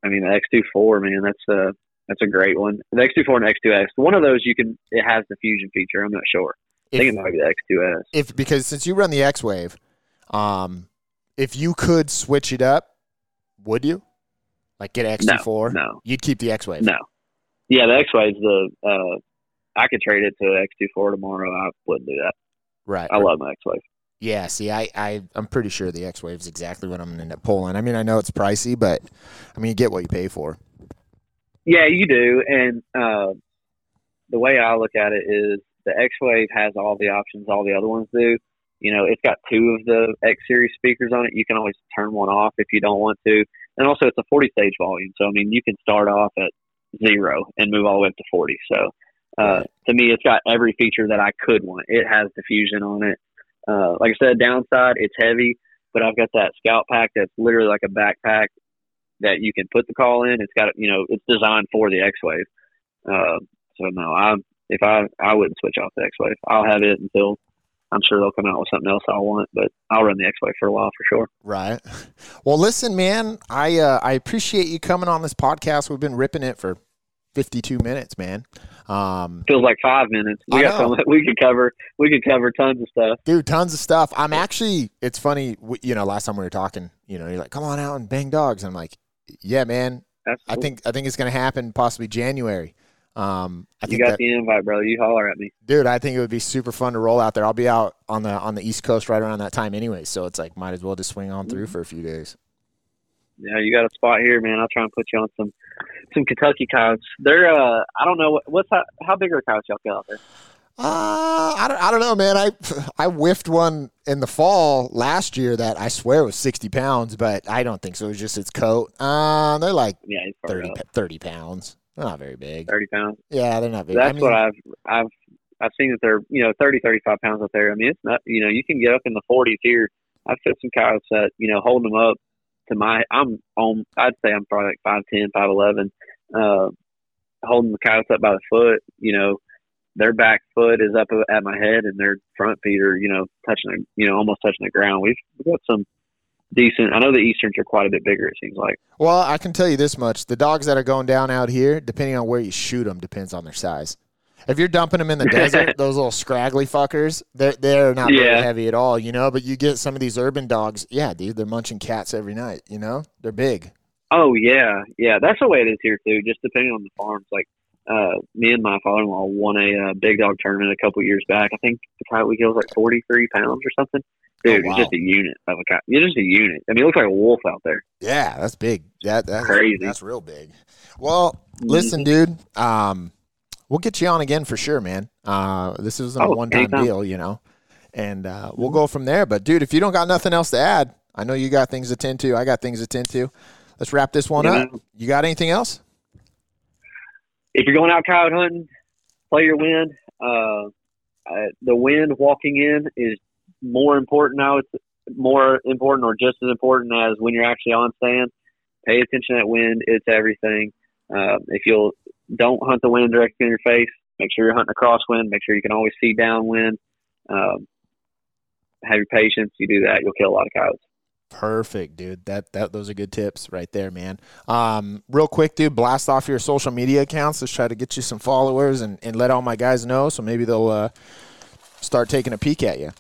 I mean the X24, man, that's a that's a great one. The X24 and X2X, one of those you can. It has the fusion feature. I'm not sure. I think it might be the X2S. if because since you run the X Wave, um, if you could switch it up, would you? Like get X No, two four? no. You'd keep the X Wave. No, yeah, the X Wave's the. Uh, I could trade it to the X24 tomorrow. I wouldn't do that. Right. I love my X Wave. Yeah, see, I, I, I'm pretty sure the X Wave is exactly what I'm going to end up pulling. I mean, I know it's pricey, but I mean, you get what you pay for. Yeah, you do. And uh, the way I look at it is the X Wave has all the options all the other ones do. You know, it's got two of the X Series speakers on it. You can always turn one off if you don't want to. And also, it's a 40 stage volume. So, I mean, you can start off at zero and move all the way up to 40. So, uh, to me, it's got every feature that I could want. It has diffusion on it. Uh, like I said, downside, it's heavy, but I've got that Scout Pack that's literally like a backpack that you can put the call in. It's got, you know, it's designed for the X Wave. Uh, so no, I if I I wouldn't switch off the X Wave. I'll have it until I'm sure they'll come out with something else I want, but I'll run the X Wave for a while for sure. Right. [LAUGHS] Well, listen, man, I, uh, I appreciate you coming on this podcast. We've been ripping it for 52 minutes, man. Um, Feels like five minutes. We I got some, [LAUGHS] we could cover we could cover tons of stuff. dude, tons of stuff. I'm actually, it's funny, you know, last time we were talking, you know, you're like, come on out and bang dogs. I'm like, yeah, man, That's I cool. think, I think it's going to happen possibly January. Um, I you think got that, the invite, brother. You holler at me. dude, I think it would be super fun to roll out there. I'll be out on the, on the East Coast right around that time anyway. So it's like, might as well just swing on through Mm-hmm. for a few days. Yeah, you got a spot here, man. I'll try and put you on some some Kentucky coyotes. They're uh, I don't know what, what's how, how big are coyotes y'all kill out there? Uh, I don't, I don't know, man. I I whiffed one in the fall last year that I swear was 60 pounds, but I don't think so. It was just its coat. Uh, they're like Yeah, he's 30, up 30 pounds. They're not very big. thirty pounds. Yeah, they're not big. That's I mean, what I've I've I've seen that they're you know 30, 35 pounds up there. I mean, it's not you know you can get up in the forties here. I've fit some coyotes that you know holding them up to my I'm on I'd say I'm probably like five ten, five eleven. Uh, holding the coyotes up by the foot, you know, their back foot is up at my head and their front feet are you know touching the you know almost touching the ground. We've, we've got some decent. I know the easterns are quite a bit bigger. It seems like. Well, I can tell you this much: the dogs that are going down out here, depending on where you shoot them, depends on their size. If you're dumping them in the [LAUGHS] desert, those little scraggly fuckers, they're they're not very heavy at all, you know. But you get some of these urban dogs, yeah, dude, they're munching cats every night. You know, they're big. Oh yeah, yeah. That's the way it is here too. Just depending on the farms. Like uh, me and my father-in-law won a uh, big dog tournament a couple years back. I think the coyote we killed was like forty-three pounds or something. Dude, Oh, wow. it's just a unit of a coyote. It's just a unit. I mean, it looks like a wolf out there. Yeah, that's big. That that's Crazy. Mm-hmm. That's real big. Well, listen, dude. Um, we'll get you on again for sure, man. Uh, this is a Oh, one-time deal, you know, and uh, we'll go from there. But, dude, if you don't got nothing else to add, I know you got things to tend to. I got things to tend to. Let's wrap this one Yeah, up. You got anything else? If you're going out coyote hunting, play your wind. Uh, uh, the wind walking in is more important now. It's more important or just as important as when you're actually on stand. Pay attention to that wind; it's everything. Uh, if you'll don't hunt the wind directly in your face, make sure you're hunting a crosswind. Make sure you can always see downwind. Um, have your patience. You do that, you'll kill a lot of coyotes. Perfect, dude. That that those are good tips right there, man. Um, real quick, dude, blast off your social media accounts. Let's try to get you some followers and, and let all my guys know so maybe they'll uh, start taking a peek at you.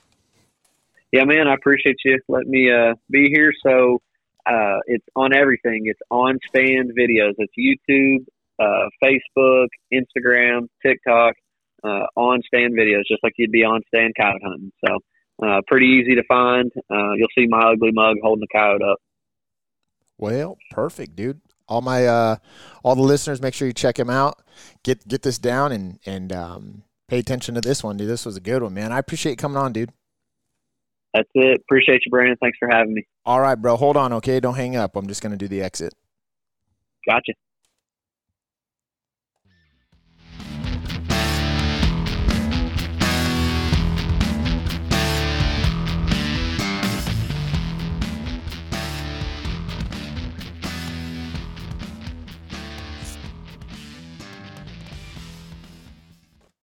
Yeah, man, I appreciate you letting me uh, be here. So uh, it's on everything. It's on stand videos. It's YouTube, uh, Facebook, Instagram, TikTok, uh, on stand videos, just like you'd be on stand coyote hunting. So uh, pretty easy to find. Uh, you'll see my ugly mug holding the coyote up. Well, perfect, dude. All my uh, all the listeners, make sure you check him out. Get get this down and and um, pay attention to this one, dude. This was a good one, man. I appreciate you coming on, dude. That's it. Appreciate you, Brandon. Thanks for having me. All right, bro. Hold on, okay? Don't hang up. I'm just gonna do the exit. Gotcha.